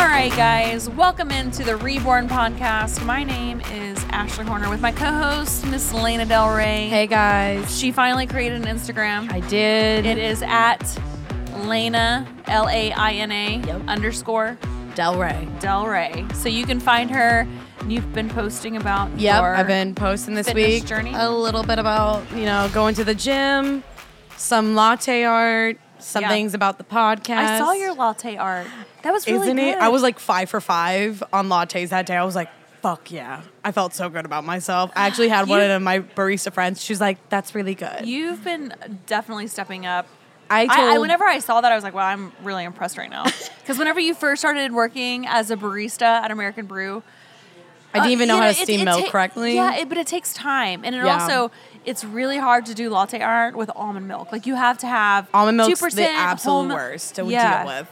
All right, guys, welcome into the Reborn podcast. My name is Ashley Horner with my co-host Miss Laina Del Rey. Hey guys, She finally created an Instagram. I did. It is at Laina L A I N A underscore Del Rey. Del Rey. So you can find her. You've been posting about Yep, your I've been posting this week journey? a little bit about you know going to the gym, some latte art, some Yeah. things about the podcast. I saw your latte art. That was really Isn't good. it? I was like five for five on lattes that day. I was like, fuck yeah. I felt so good about myself. I actually had one You- of my barista friends. She's like, that's really good. You've been definitely stepping up. I I, told I, whenever I saw that, I was like, "Wow, I'm really impressed right now." Because whenever you first started working as a barista at American Brew, I didn't uh, even know you how to it- steam it milk ta- correctly. Yeah, it, but it takes time, and it Yeah. also it's really hard to do latte art with almond milk. Like you have to have Almond milk. 2% the absolute home- worst to Yeah. deal with.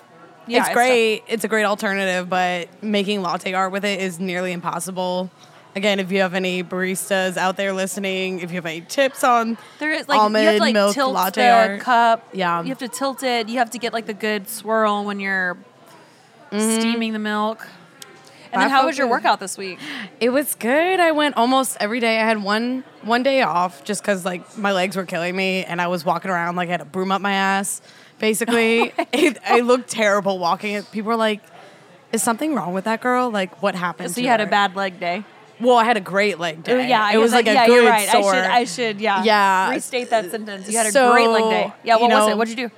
Yeah, it's it's great. It's a great alternative, but making latte art with it is nearly impossible. Again, if you have any baristas out there listening, if you have any tips on There is like you have to like milk tilt latte the art, cup. Yeah. you have to tilt it. You have to get like the good swirl when you're mm-hmm. steaming the milk. And then, how was your workout this week? It was good. I went almost every day. I had one one day off just because like my legs were killing me, and I was walking around like I had a broom up my ass. Basically, oh it, I looked terrible walking. it. People were like, "Is something wrong with that girl? Like, what happened?" So you had a bad leg day. Well, I had a great leg Oh, day. Yeah, it was guess like I- a yeah, good you're right. sore. I should, I should, yeah, Yeah. restate that sentence. You had a So, great leg day. Yeah, what was know, it? What'd you do?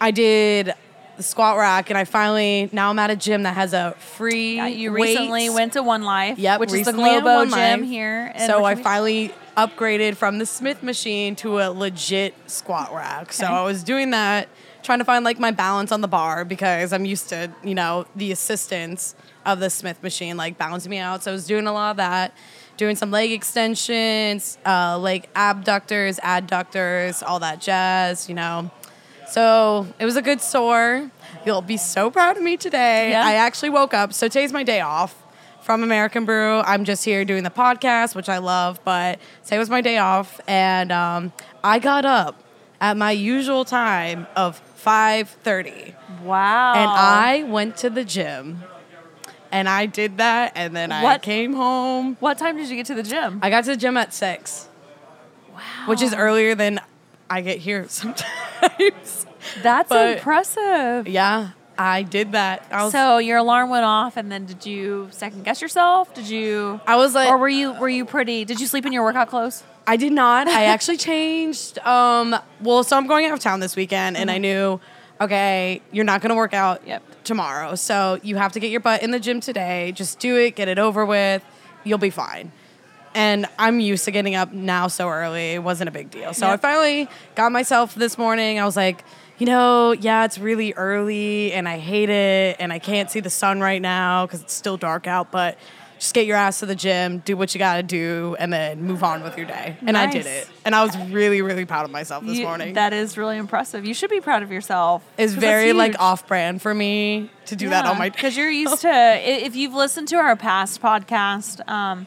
I did the squat rack, and I finally now I'm at a gym that has a free. Yeah, you weights. recently went to One Life, Yep, which is the Globo gym Life. here. So I finally upgraded from the Smith machine to a legit squat rack. So I was doing that, trying to find like my balance on the bar because I'm used to, you know, the assistance of the Smith machine like balancing me out. So I was doing a lot of that, doing some leg extensions, uh, like abductors, adductors, all that jazz, you know. So it was a good sore. You'll be so proud of me today. Yeah. I actually woke up. So today's my day off from American Brew. I'm just here doing the podcast, which I love, but today was my day off. And um, I got up at my usual time of 5.30. wow, And I went to the gym. And I did that. And then I What? came home. What time did you get to the gym? I got to the gym at 6. wow, Which is earlier than I get here sometimes. That's but- impressive. Yeah, I did that. I So your alarm went off, and then did you second guess yourself? Did you, I was like, or were you were you pretty? Did you sleep in your workout clothes? I did not. I actually changed. Um, well, so I'm going out of town this weekend, and I knew, okay, you're not going to work out Yep. tomorrow, so you have to get your butt in the gym today. Just do it, get it over with. You'll be fine. And I'm used to getting up now so early. It wasn't a big deal. So I finally got myself this morning. I was like, you know, yeah, it's really early and I hate it and I can't see the sun right now because it's still dark out, but just get your ass to the gym, do what you got to do, and then move on with your day. And I did it. And I was really, really proud of myself this You- morning. That is really impressive. You should be proud of yourself. It's very like off brand for me to do that on my because you're used to if you've listened to our past podcast um,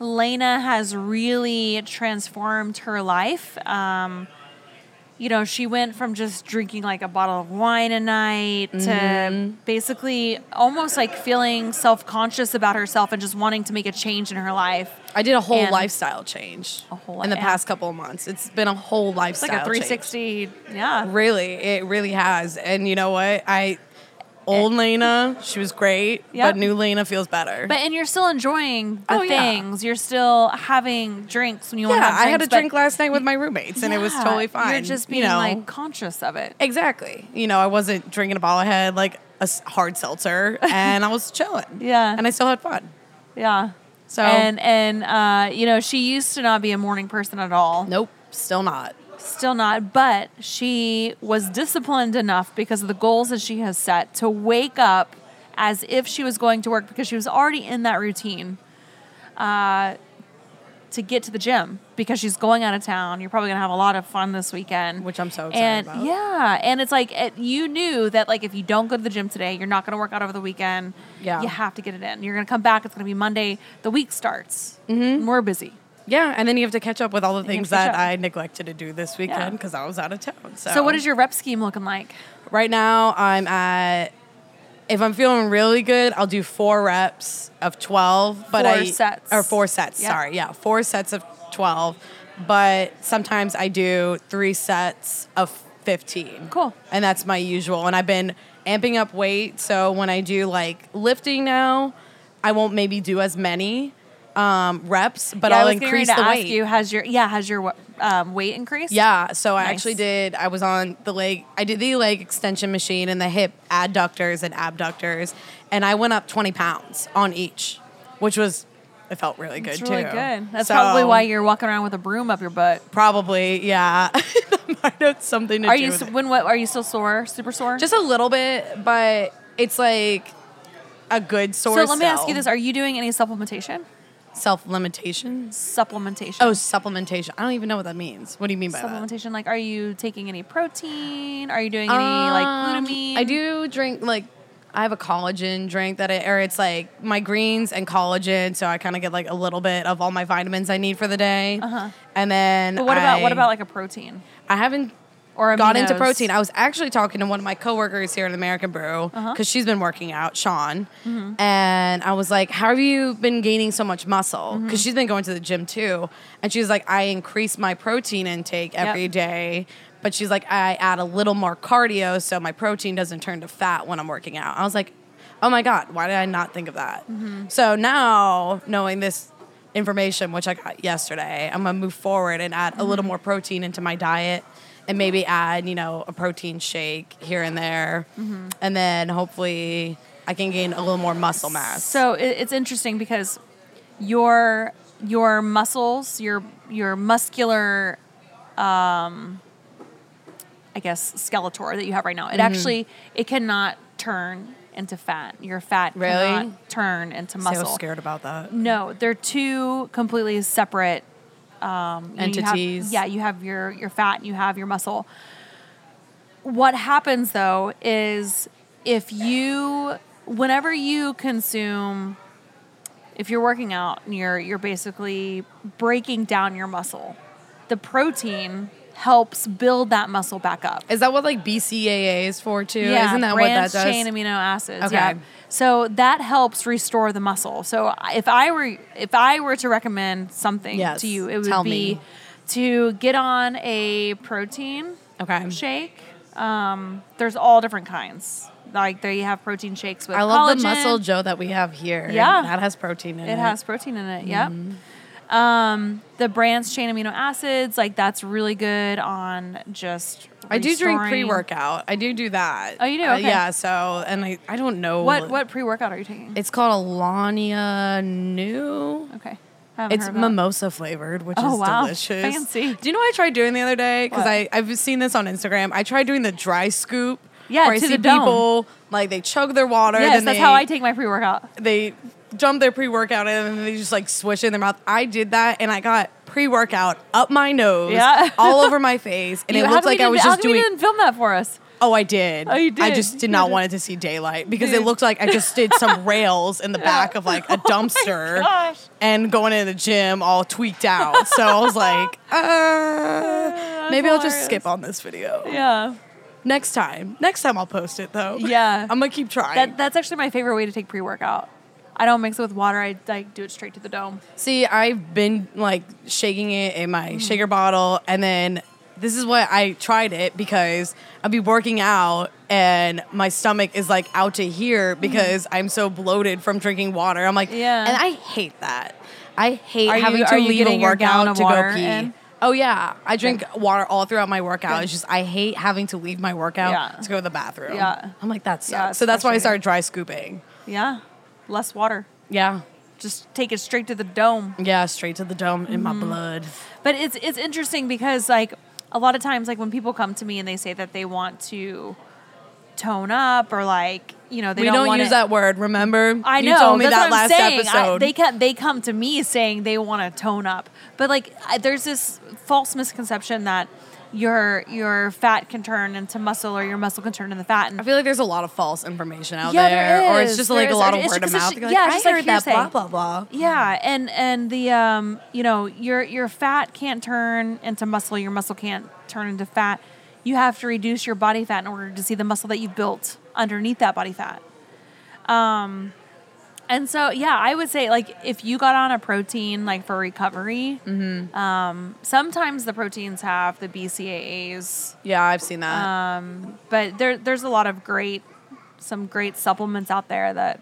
laina has really transformed her life um, you know she went from just drinking like a bottle of wine a night to Mm-hmm. basically almost like feeling self-conscious about herself and just wanting to make a change in her life I did a whole And- lifestyle change A whole- in the yeah. past couple of months. It's been a whole it's lifestyle like a change. 360 yeah Really, it really has. And you know what? I old Laina, she was great, Yep. but new Laina feels better. but and you're still enjoying the Oh, yeah. things you're still having drinks when you want to yeah, I had a drink last night with my roommates, and it was totally fine. You're just being you know, like conscious of it. exactly. You know, I wasn't drinking a bottle ahead like a hard seltzer, and I was chilling. Yeah. and I still had fun. Yeah. So and and uh, you know, she used to not be a morning person at all. nope, still not. Still not, but she was disciplined enough because of the goals that she has set to wake up as if she was going to work because she was already in that routine. Uh, to get to the gym because she's going out of town. You're probably gonna have a lot of fun this weekend, Which I'm so excited and about. yeah, and it's like it, you knew that like if you don't go to the gym today, you're not gonna work out over the weekend. Yeah. you have to get it in. You're gonna come back. It's gonna be Monday. The week starts. Mm-hmm. We're busy. Yeah, and then you have to catch up with all the things that. I neglected to do this weekend because I was out of town. So, So, what is your rep scheme looking like? right now? I'm at if I'm feeling really good, I'll do four reps of 12. But Four I, sets. Or four sets, Yeah. sorry. Yeah, four sets of 12. But sometimes I do three sets of 15. Cool. And that's my usual. And I've been amping up weight. So when I do like lifting now, I won't maybe do as many um, reps, but yeah, I I'll was getting ready increase to the ask weight. you, has your yeah, has your um, weight increased? Yeah, so I actually did. I was on the leg. I did the leg extension machine and the hip adductors and abductors, and I went up twenty pounds on each, which was it felt really good It's too. really good. That's So, probably why you're walking around with a broom up your butt. probably yeah. might have something to Are do you with when what are you still sore? Super sore? just a little bit, but it's like a good sore. so let me ask you this: Are you doing any supplementation? Self limitations. Supplementation. Oh, supplementation. I don't even know what that means. What do you mean by that? supplementation. Like, are you taking any protein? Are you doing any like Um, glutamine? I do drink like I have a collagen drink that I, or it's like my greens and collagen, so I kind of get like a little bit of all my vitamins I need for the day. Uh-huh. And then But what about what about like a protein I haven't or got into protein. I was actually talking to one of my coworkers here at American Brew because Uh-huh. she's been working out, Sean, Mm-hmm. and I was like, "How have you been gaining so much muscle?" Mm-hmm. Because she's been going to the gym too, and she's like, "I increase my protein intake Yep. every day." But she's like, I add a little more cardio so my protein doesn't turn to fat when I'm working out. I was like, oh my God, why did I not think of that? Mm-hmm. So now, knowing this information, which I got yesterday, I'm gonna move forward and add a little Mm-hmm. more protein into my diet and maybe add, you know, a protein shake here and there. Mm-hmm. And then hopefully I can gain a little more muscle mass. So it's interesting because your your muscles, your your muscular, um, I guess skeletor that you have right now, Mm-hmm. it actually it cannot turn into fat. Your fat Really? cannot turn into muscle. was scared about that. No, they're two completely separate um, you you have- Entities. yeah, you have your your fat, and you have your muscle. What happens though is if you, whenever you consume, if you're working out and you're you're basically breaking down your muscle, the protein helps build that muscle back up. Is that what like BCAA is for too? Yeah, Isn't that what that branched does? chain amino acids. Okay. Yeah. So that helps restore the muscle. So if I were if I were to recommend something Yes, to you, it would tell be me. to get on a protein okay. shake. Um, there's all different kinds. Like there you have protein shakes with I love collagen. the muscle Joe that we have here. Yeah. That has protein in it. It has protein in it. Yep. Mm-hmm. Um, the branched chain amino acids, like that's really good on just. I do drink pre workout. I do do that. Oh, you do? Uh, Okay. yeah. So, and I, I don't know What what pre workout are you taking? It's called Alani Nu. okay. I haven't It's heard of that. mimosa flavored, which Oh, is wow. delicious. Fancy. Do you know what I tried doing the other day? Because What? I I've seen this on Instagram. I tried doing the dry scoop. Yeah, where I to see the dome. people like they chug their water. Yes, then that's they, how I take my pre workout. They dump their pre workout in and then they just like swish it in their mouth. I did that and I got pre workout up my nose, Yeah. all over my face, and You- it looked like I was just come you didn't film that for us. Oh, I did. Oh, you did. I just did not did. want it to see daylight because Dude. it looked like I just did some rails in the back of like a dumpster Oh and going into the gym all tweaked out. So I was like, uh, maybe I'll just skip on this video. Yeah. Next time. Next time I'll post it though. Yeah. I'm gonna keep trying. That that's actually my favorite way to take pre workout. I don't mix it with water. I like do it straight to the dome. See, I've been like shaking it in my Mm-hmm. shaker bottle, and then this is what I tried it because I'll be working out and my stomach is like out to here because I'm so bloated from drinking water. I'm like, Mm-hmm. Yeah. and I hate that. I hate Are you- having to you leave a getting your gallon workout to go pee. in? Oh yeah, I drink water all throughout my workout. Good. It's just I hate having to leave my workout Yeah. to go to the bathroom. Yeah. I'm like that sucks. Yeah, so that's why I started dry scooping. Yeah. Less water. Yeah, Just take it straight to the dome. yeah, straight to the dome in Mm-hmm. my blood. But it's it's interesting because like a lot of times like when people come to me and they say that they want to tone up or like you know they we don't, don't, want use that word. Remember? I know You told me that's that what I'm last saying. I- they come they come to me saying they want to tone up, but like I- there's this false misconception that your your fat can turn into muscle or your muscle can turn into fat. And I feel like there's a lot of false information out Yeah, there, there or it's just There like a lot of It's word of mouth. You're yeah, like, I just like heard that blah blah blah. Yeah, and and the um, you know, your your fat can't turn into muscle, your muscle can't turn into fat. You have to reduce your body fat in order to see the muscle that you've built underneath that body fat. And so, yeah, I would say like if you got on a protein like for recovery, Mm-hmm. um, sometimes the proteins have the BCAAs, Yeah, I've seen that. um, but there there's a lot of great some great supplements out there that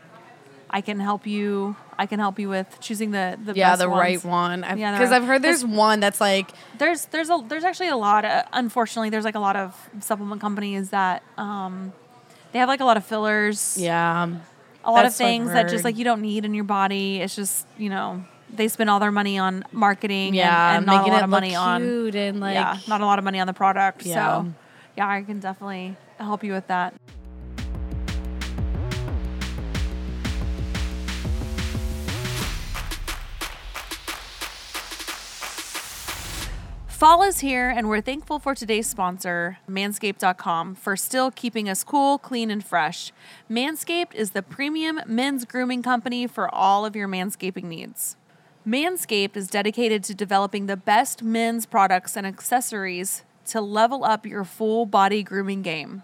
I can help you. I can help you with choosing the the yeah, the ones. right one. Yeah, Because right- I've heard there's one that's like There's there's a there's actually a lot. Of, unfortunately, there's like a lot of supplement companies that um, they have like a lot of fillers. yeah, a lot of That's I've things that just like you don't need in your body. It's just you know they spend all their money on marketing yeah, and, and not making a lot it of money on and like yeah, not a lot of money on the product. Yeah. So yeah, I can definitely help you with that. Fall is here, and we're thankful for today's sponsor, Manscaped.com, for still keeping us cool, clean, and fresh. Manscaped is the premium men's grooming company for all of your manscaping needs. Manscaped is dedicated to developing the best men's products and accessories to level up your full body grooming game.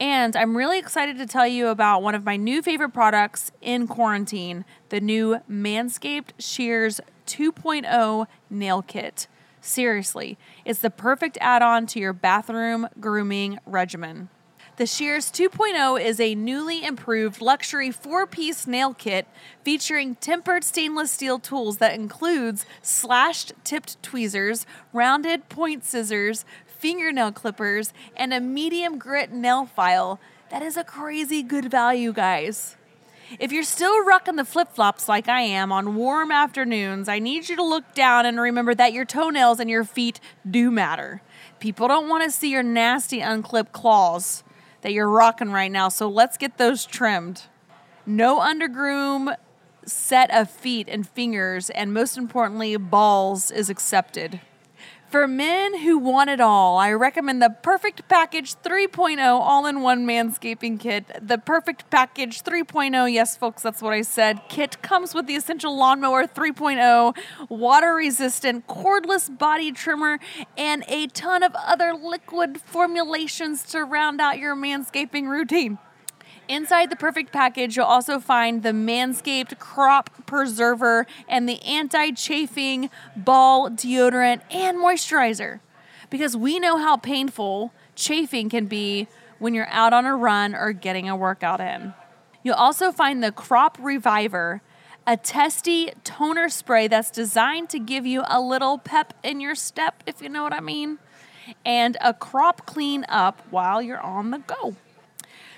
And I'm really excited to tell you about one of my new favorite products in quarantine the new Manscaped Shears 2.0 Nail Kit. Seriously, it's the perfect add on to your bathroom grooming regimen. The Shears 2.0 is a newly improved luxury four piece nail kit featuring tempered stainless steel tools that includes slashed tipped tweezers, rounded point scissors, fingernail clippers, and a medium grit nail file. That is a crazy good value, guys. If you're still rocking the flip flops like I am on warm afternoons, I need you to look down and remember that your toenails and your feet do matter. People don't want to see your nasty unclipped claws that you're rocking right now, so let's get those trimmed. No undergroom set of feet and fingers, and most importantly, balls is accepted. For men who want it all, I recommend the Perfect Package 3.0 all in one manscaping kit. The Perfect Package 3.0, yes, folks, that's what I said. Kit comes with the Essential Lawnmower 3.0, water resistant, cordless body trimmer, and a ton of other liquid formulations to round out your manscaping routine. Inside the perfect package, you'll also find the Manscaped Crop Preserver and the anti chafing ball deodorant and moisturizer. Because we know how painful chafing can be when you're out on a run or getting a workout in. You'll also find the Crop Reviver, a testy toner spray that's designed to give you a little pep in your step, if you know what I mean, and a crop clean up while you're on the go.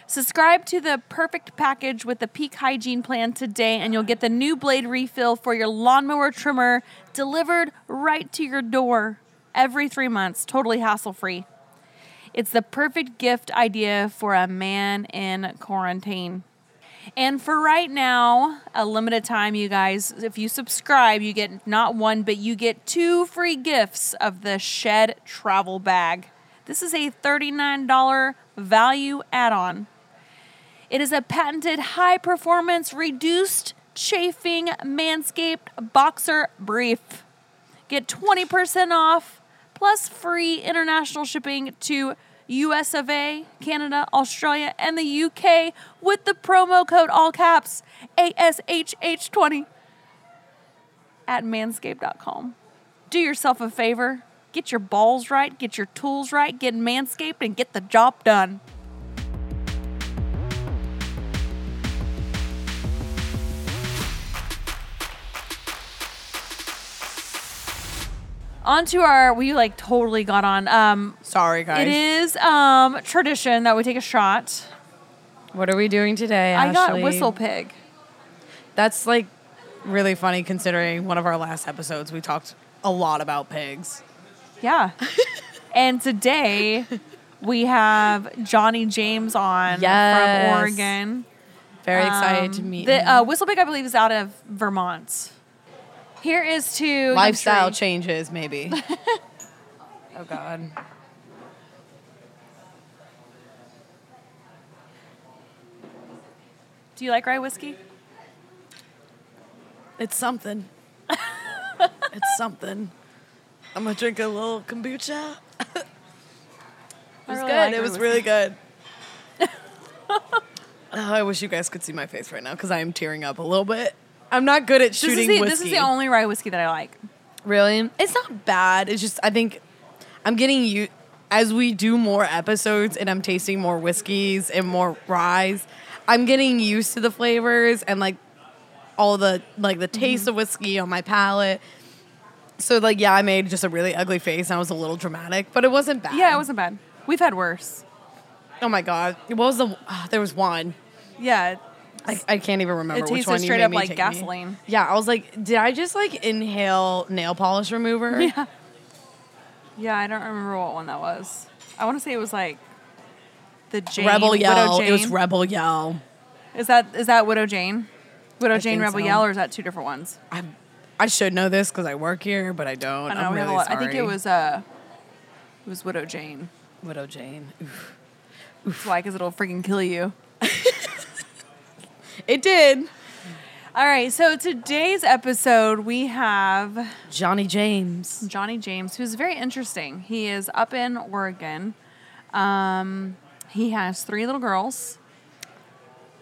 Subscribe to the perfect package with the peak hygiene plan today, and you'll get the new blade refill for your lawnmower trimmer delivered right to your door every three months, totally hassle free. It's the perfect gift idea for a man in quarantine. And for right now, a limited time, you guys, if you subscribe, you get not one, but you get two free gifts of the Shed Travel Bag. This is a $39 value add on. It is a patented high performance, reduced chafing Manscaped boxer brief. Get 20% off plus free international shipping to US of A, Canada, Australia, and the UK with the promo code all caps ASHH20 at manscaped.com. Do yourself a favor, get your balls right, get your tools right, get manscaped, and get the job done. On to our, we like totally got on. Um, Sorry, guys. it is um, tradition that we take a shot. What are we doing today? I got Ashley? WhistlePig. That's like really funny considering one of our last episodes we talked a lot about pigs. Yeah. and today we have Jonny James on Yes. from Oregon. Very excited to Um, meet The him. uh, WhistlePig, I believe, is out of Vermont. Here is to lifestyle changes, maybe. oh God. Do you like rye whiskey? It's something. it's something. I'm gonna drink a little kombucha. It was really good. like it was whiskey. really good. Oh, I wish you guys could see my face right now because I am tearing up a little bit. I'm not good at This shooting is, the, whiskey. this is the only rye whiskey that I like. Really? It's not bad. It's just I think I'm getting you as we do more episodes and I'm tasting more whiskeys and more ryes. I'm getting used to the flavors and like all the like the taste Mm-hmm. of whiskey on my palate. So like yeah, I made just a really ugly face and I was a little dramatic, but it wasn't bad. Yeah, it wasn't bad. We've had worse. Oh my god, what was the? ah, there was one. Yeah, I, I can't even remember It which tasted one. you straight made up me like take me. gasoline. Yeah, I was like, did I just like inhale nail polish remover? Yeah. Yeah, I don't remember what one that was. I want to say it was like the Jane Rebel Widow Yell. Jane. It was Rebel Yell. is that is that Widow Jane? Widow I Jane think Rebel so. Yell, or is that two different ones? I I should know this because I work here, but I don't. I know. I'm we have a really lot. I think it was uh, it was Widow Jane. Widow Jane. Oof. That's why, because it'll freaking kill you. It did. All right, so today's episode we have Jonny James. Jonny James, who's very interesting. He is up in Oregon. Um, he has three little girls.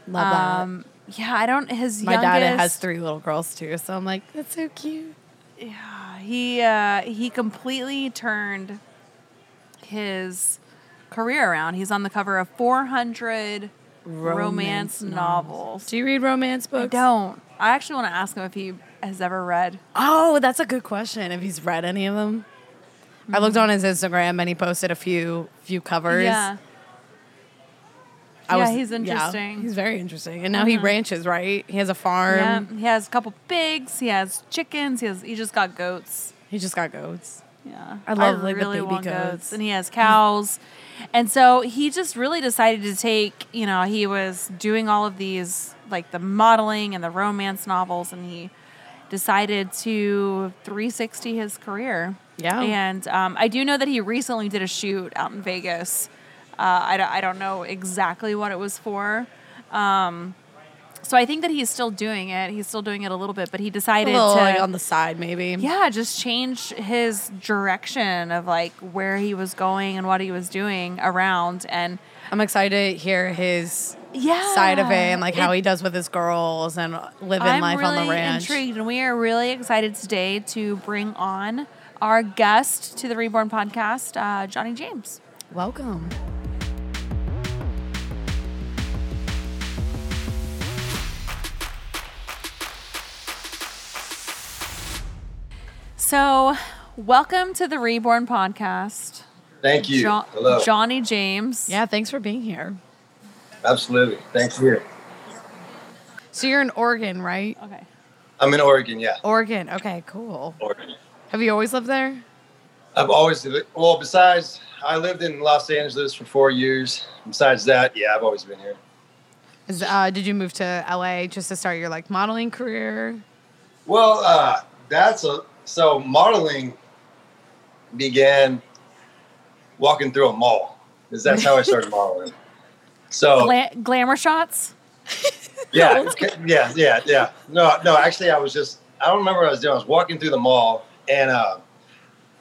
Love that. Um, yeah, I don't. His My youngest, dad has three little girls too, so I'm like, that's so cute. Yeah, he uh, he completely turned his career around. He's on the cover of 400 romance, novels. Do you read romance books? I don't. I actually want to ask him if he has ever read. Oh, that's a good question. If he's read any of them, I looked on his Instagram and he posted a few few covers. Yeah. I Yeah, was- he's interesting. he's very interesting, and now he Uh-huh. ranches. Right, he has a farm. Yeah, he has a couple pigs. He has chickens. He has. He just got goats. He just got goats. Yeah, I love, like, the baby want goats. and he has cows, and so he just really decided to take. You know, he was doing all of these like the modeling and the romance novels, and he decided to 360 his career. Yeah. and um, I do know that he recently did a shoot out in Vegas. Uh, I, don't, I don't know exactly what it was for. Um, so I think that he's still doing it. He's still doing it a little bit, but he decided little to like on the side, maybe. yeah, just change his direction of like where he was going and what he was doing around. And I'm excited to hear his yeah, side of it and like how it- he does with his girls and living I'm life really on the ranch. intrigued, and we are really excited today to bring on our guest to the Reborn podcast, uh, Jonny James. Welcome. So, welcome to the Reborn podcast, Thank you. Jo- Hello. Jonny James. Yeah, thanks for being here. Absolutely. Thank you. So you're in Oregon, right? Okay. I'm in Oregon. Yeah, Oregon. Okay, cool. Oregon. Have you always lived there? I've always well. Besides, I lived in Los Angeles for four years. Besides that, yeah, I've always been here. Is, uh, did you move to LA just to start your like modeling career? Well, uh, that's a so modeling began walking through a mall because that's how I started modeling. So Gla- glamour shots. yeah, yeah, yeah, yeah. No, no. Actually, I was just I don't remember what I was doing. I was walking through the mall, and uh,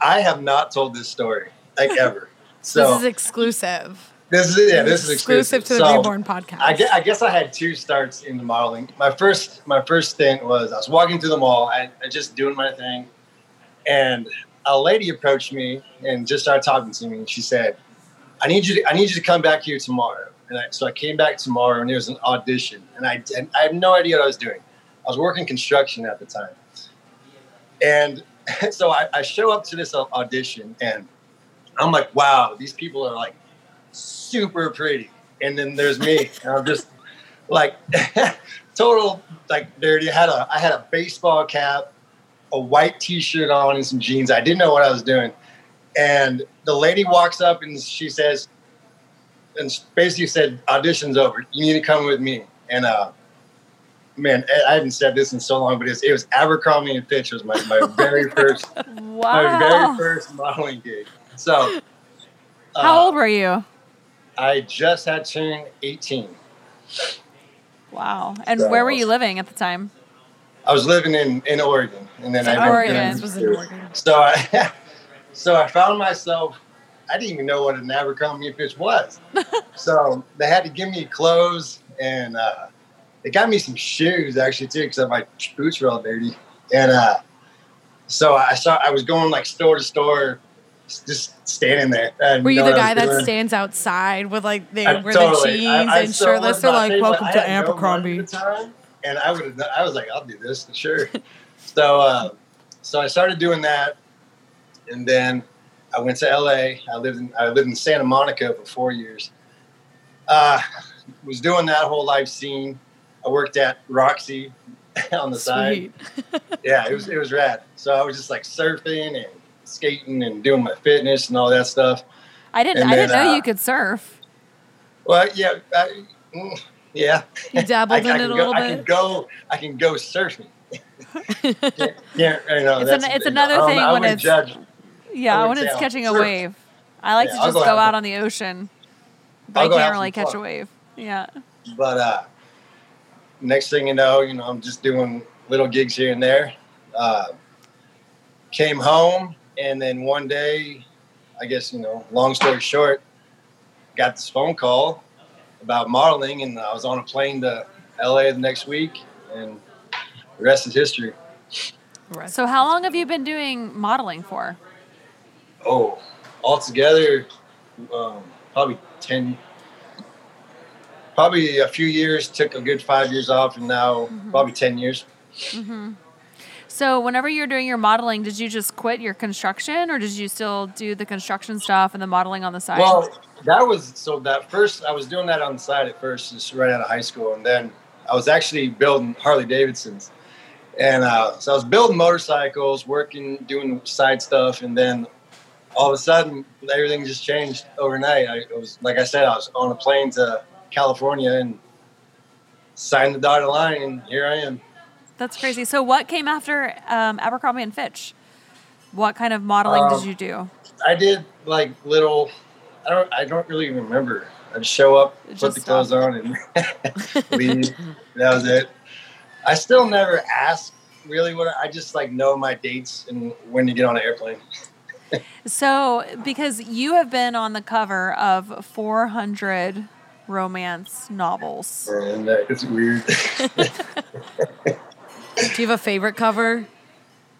I have not told this story like ever. So this is exclusive. This is yeah. This is exclusive exclusive to the So, Reborn podcast. I guess, I guess I had two starts in the modeling. My first my first stint was I was walking through the mall, I, I just doing my thing, and a lady approached me and just started talking to me. And she said, "I need you. To, I need you to come back here tomorrow." And I, so I came back tomorrow, and there was an audition, and I and I had no idea what I was doing. I was working construction at the time, and so I, I show up to this audition, and I'm like, "Wow, these people are like." super pretty. And then there's me. And I'm just like total like dirty. I had a I had a baseball cap, a white t-shirt on and some jeans. I didn't know what I was doing. And the lady walks up and she says, and basically said, audition's over. You need to come with me. And uh man, I- haven't said this in so long, but it was, it was Abercrombie and Fitch was my, my very first my very first modeling gig. So How uh, old were you? I just had turned 18. Wow. And So- where were you living at the time? I was living in, in Oregon, and then I moved Oregon. was in. Oregon. So I, so I found myself. I didn't even know what an Abercrombie and Fitch was. so they had to give me clothes and uh, they got me some shoes actually too because my boots were all dirty. And uh, so I saw I was going like store to store, just standing there. Were you the guy that doing. stands outside with like they I, wear totally. the jeans I, I and shirtless? They're like, "Welcome to Abercrombie." No and I would I was like, "I'll do this sure." so uh, so I started doing that, and then I went to LA. I lived in I lived in Santa Monica for four years. Uh, was doing that whole life scene. I worked at Roxy on the Sweet. side. yeah, it was it was rad. So I was just like surfing and skating and doing my fitness and all that stuff. I didn't. And I didn't know uh, you could surf. Well, yeah, I, mm, yeah. You dabbled I, I in it a go, little bit. I can go. I can go surfing. Yeah, yeah, you know, It's an- it's another thing I when it's- judge. Yeah, when it's catching a wave. I like Yeah, to just go go out on the ocean, but I'll I can't really some catch a wave. Yeah. But uh, next thing you know, you know, I'm just doing little gigs here and there. Uh, came home, and then one day, I guess you know, long story short, got this phone call about modeling, and I was on a plane to LA the next week, and the rest is history. So how long have you been doing modeling for? Oh, altogether, um, probably ten. Probably a few years. Took a good five years off, and now probably ten years. So whenever you're doing your modeling, did you just quit your construction, or did you still do the construction stuff and the modeling on the side? Well, that was so that first I was doing that on the side at first, just right out of high school, and then I was actually building Harley Davidsons, and uh, so I was building motorcycles, working, doing side stuff, and then all of a sudden everything just changed overnight. I it was like I said, I was on a plane to California and signed the dotted line, and here I am. That's crazy. So what came after um, Abercrombie and Fitch? What kind of modeling Um, did you do? I did like little. I don't. I don't really remember. I'd show up, put the clothes on, and leave. That was it. I still never ask really what I just like know my dates and when to get on an airplane. So because you have been on the cover of 400 romance novels. And uh, it's weird. Do you have a favorite cover?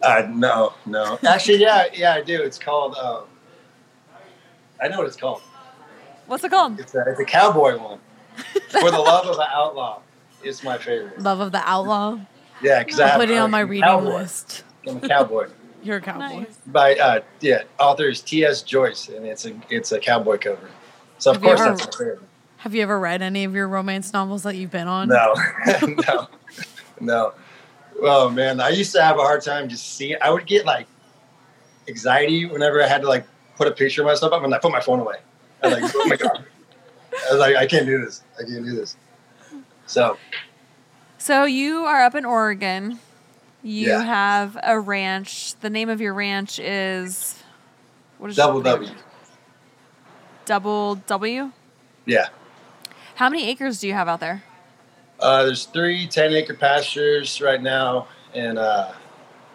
uh, no, no. Actually, yeah, yeah, I do. It's called. Um, I know what it's called. What's it called? It's a, it's a cowboy one. For the love of an outlaw, is my favorite. Love of the Outlaw. Yeah, because I'm I'm putting it on my reading cowboy. list. I'm a cowboy. You're a cowboy. Nice. by uh yeah author is ts joyce and it's a it's a cowboy cover so of Have course ever- that's my favorite Have you ever read any of your romance novels that you've been on? no no no oh man i used to have a hard time just seeing i would get like anxiety whenever i had to like put a picture of myself up and i put my phone away i was like oh my god i was like i can't do this i can't do this so So you are up in Oregon. You Yeah. have a ranch. The name of your ranch is what is double w Double W. yeah How many acres do you have out there? uh, there's three 10 acre pastures right now and uh,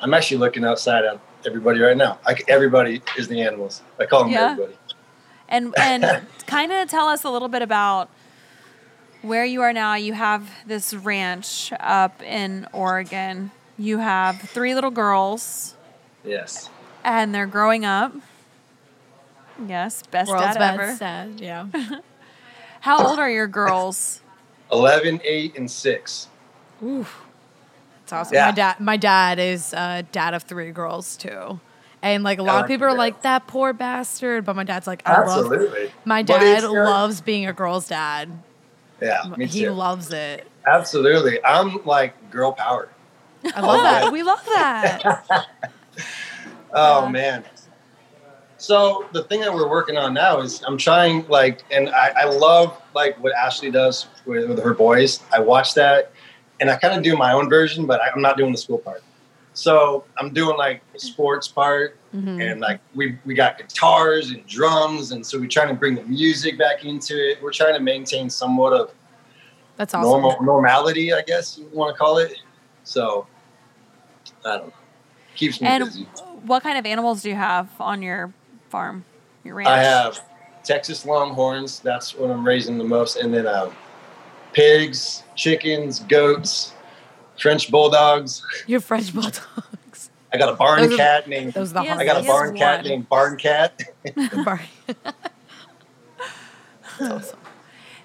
i'm actually looking outside at everybody right now I, everybody is the animals i call them Yeah. everybody And and kind of tell us a little bit about where you are now. You have this ranch up in Oregon. You have three little girls, yes and they're growing up. Yes, best World's dad best ever. dad. Yeah. How old are your girls? 11 8 and 6 Ooh. That's awesome. Yeah. My dad my dad is a dad of three girls too. And like a lot of people are like that poor bastard, but my dad's like I love absolutely my dad loves being a girl's dad. Yeah me he too loves it. absolutely i'm like girl power I love that. We love that. Oh Yeah. man. So the thing that we're working on now is I'm trying like, and I, I love like what Ashley does with, with her boys. I watch that, and I kind of do my own version, but I, I'm not doing the school part. So I'm doing like the sports part, Mhm. and like we we got guitars and drums, and so we're trying to bring the music back into it. We're trying to maintain somewhat of That's awesome. normal normality, I guess you want to call it. So I don't know. Keeps me And busy. what kind of animals do you have on your farm? Your ranch? I have Texas Longhorns. That's what I'm raising the most, and then um, pigs, chickens, goats, French bulldogs. Your French bulldogs. I got a barn Those are- cat named. Those the Yes, I got a barn cat one. named Barn Cat. Barn.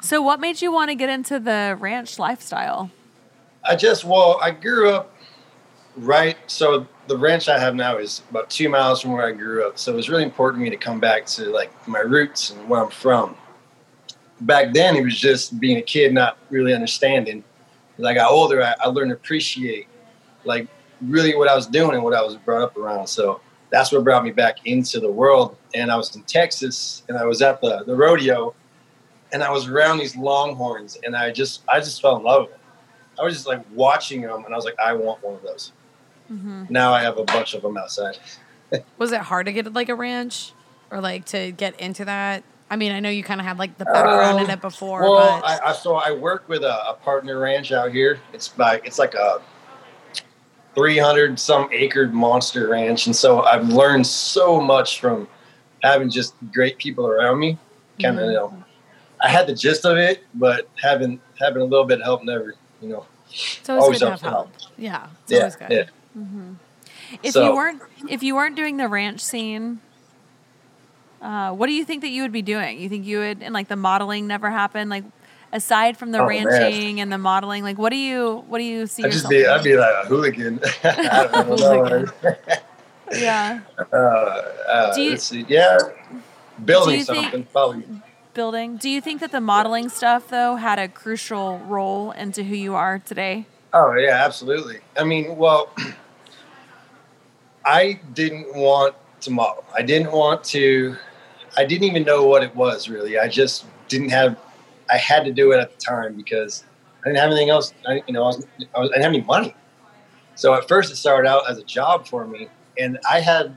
So, what made you want to get into the ranch lifestyle? I just well, I grew up right. So the ranch I have now is about two miles from where I grew up. So it was really important to me to come back to like my roots and where I'm from. Back then, it was just being a kid, not really understanding. As I got older, I, I learned to appreciate like really what I was doing and what I was brought up around. So that's what brought me back into the world. And I was in Texas, and I was at the the rodeo, and I was around these longhorns, and I just I just fell in love with them. I was just like watching them, and I was like, I want one of those. Now I have a bunch of them outside. Was it hard to get like a ranch or like to get into that? I mean, I know you kind of had like the background in Um, it before, Well, but I, I so I work with a, a partner ranch out here. It's by it's like a three hundred some acre monster ranch, and so I've learned so much from having just great people around me. Kind of, Mhm. you know, I had the gist of it, but having having a little bit of help never, you know. it's always, always good to have helps help. Yeah, it's Yeah, always good. yeah. If So- you weren't if you weren't doing the ranch scene, uh, what do you think that you would be doing? You think you would and like the modeling never happened? Like aside from the Oh, man. ranching and the modeling, like what do you what do you see I'd just yourself be I'd be like a hooligan. I don't know. yeah. uh, uh, Do you- let's see. Yeah, building you think- something probably. Building. Do you think that the modeling stuff though had a crucial role into who you are today? Oh yeah, absolutely. I mean, well, I didn't want to model. I didn't want to. I didn't even know what it was really. I just didn't have. I had to do it at the time because I didn't have anything else. I, you know, I, was, I, was, I didn't have any money. So at first, it started out as a job for me, and I had,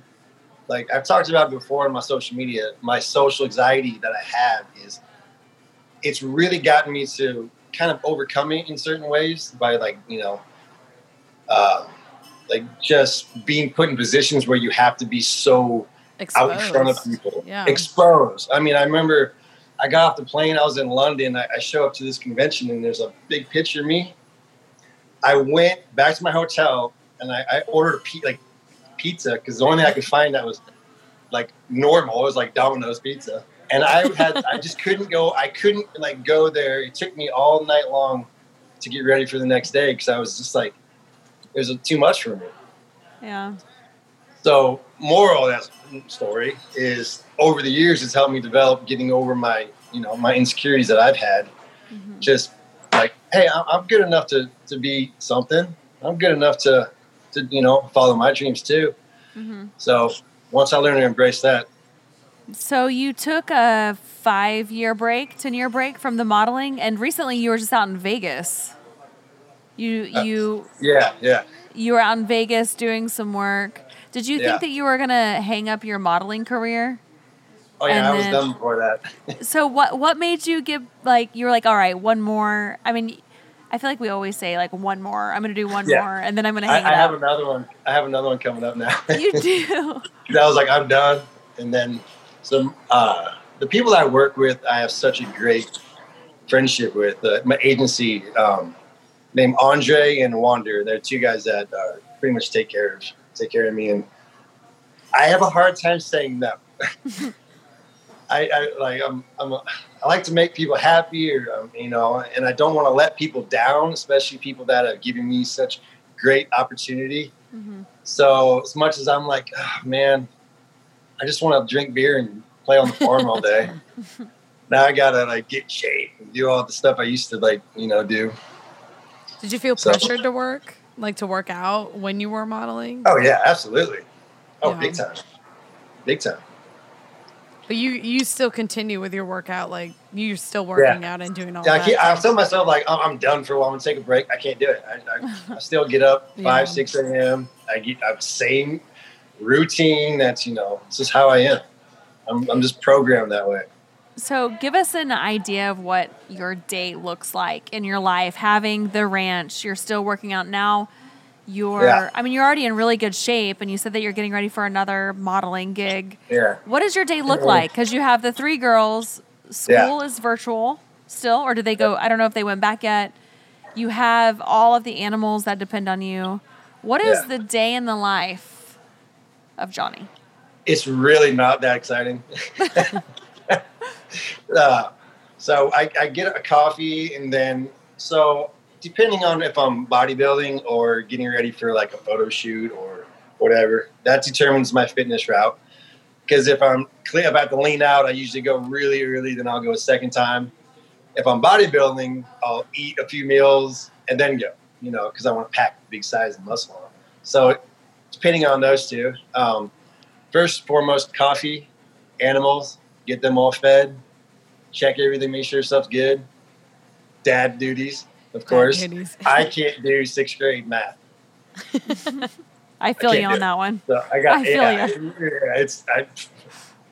like I've talked about before in my social media, my social anxiety that I have is, it's really gotten me to kind of overcome it in certain ways by like you know uh, like just being put in positions where you have to be so out in front of people Yeah. exposed i mean i remember i got off the plane i was in london I, I show up to this convention and there's a big picture of me i went back to my hotel and i, I ordered a pe- like pizza because the only thing i could find that was like normal it was like domino's pizza and I had I just couldn't go. I couldn't like go there. It took me all night long to get ready for the next day because I was just like it was too much for me. Yeah. So moral of that story is over the years it's helped me develop getting over my you know my insecurities that I've had. Mhm. Just like hey, I'm, I'm good enough to to be something. I'm good enough to to you know follow my dreams too. Mhm. So once I learned to embrace that, So you took a five year break, ten year break from the modeling, and recently you were just out in Vegas. You Uh, you yeah, yeah. you were out in Vegas doing some work. Did you Yeah. think that you were gonna hang up your modeling career? Oh yeah, And I was then- done before that. So what what made you give like you were like all right one more? I mean, I feel like we always say like one more. I'm gonna do one Yeah. more, and then I'm gonna I, hang I it have another one. I have another one coming up now. You do. I was like, I'm done. And then some uh, the people that I work with, I have such a great friendship with. Uh, my agency um, named Andre and Wander. They're two guys that uh, pretty much take care of take care of me, and I have a hard time saying no. I, I like I'm, I'm a, I like to make people happy, or um, you know, and I don't want to let people down, especially people that have given me such great opportunity. Mhm. So as much as I'm like, oh, man, I just want to drink beer and play on the farm all day. now I gotta like get shape and do all the stuff I used to like, you know, do. Did you feel So- pressured to work, like to work out when you were modeling? Oh yeah, absolutely. Oh, Yeah. big time, big time. But you you still continue with your workout, like you're still working out and doing all Yeah, that. can't, I tell myself like I'm, I'm done for a while. I'm gonna take a break. I can't do it. I, I, I still get up Yeah. five, six a.m. I get I'm same routine. That's you know, this is how I am. I'm, I'm just programmed that way. So, give us an idea of what your day looks like in your life. Having the ranch, you're still working out now. You're, Yeah. I mean, you're already in really good shape, and you said that you're getting ready for another modeling gig. Yeah. What does your day look like? Because you have the three girls. School is virtual. still, or do they go? I don't know if they went back yet. You have all of the animals that depend on you. What is Yeah. the day in the life of Jonny? it's really not that exciting. uh, so I, I get a coffee and then so depending on if I'm bodybuilding or getting ready for like a photo shoot or whatever, that determines my fitness route. Because if I'm clear about to lean out, I usually go really early, then I'll go a second time. If I'm bodybuilding, I'll eat a few meals and then go, you know, because I want to pack big size and muscle on. So depending on those two, um, first foremost, coffee, animals, get them all fed, check everything, make sure stuff's good. Dad duties, of course. I can't do sixth grade math. I feel can't you on that one. So I got I feel yeah, yeah, it's I,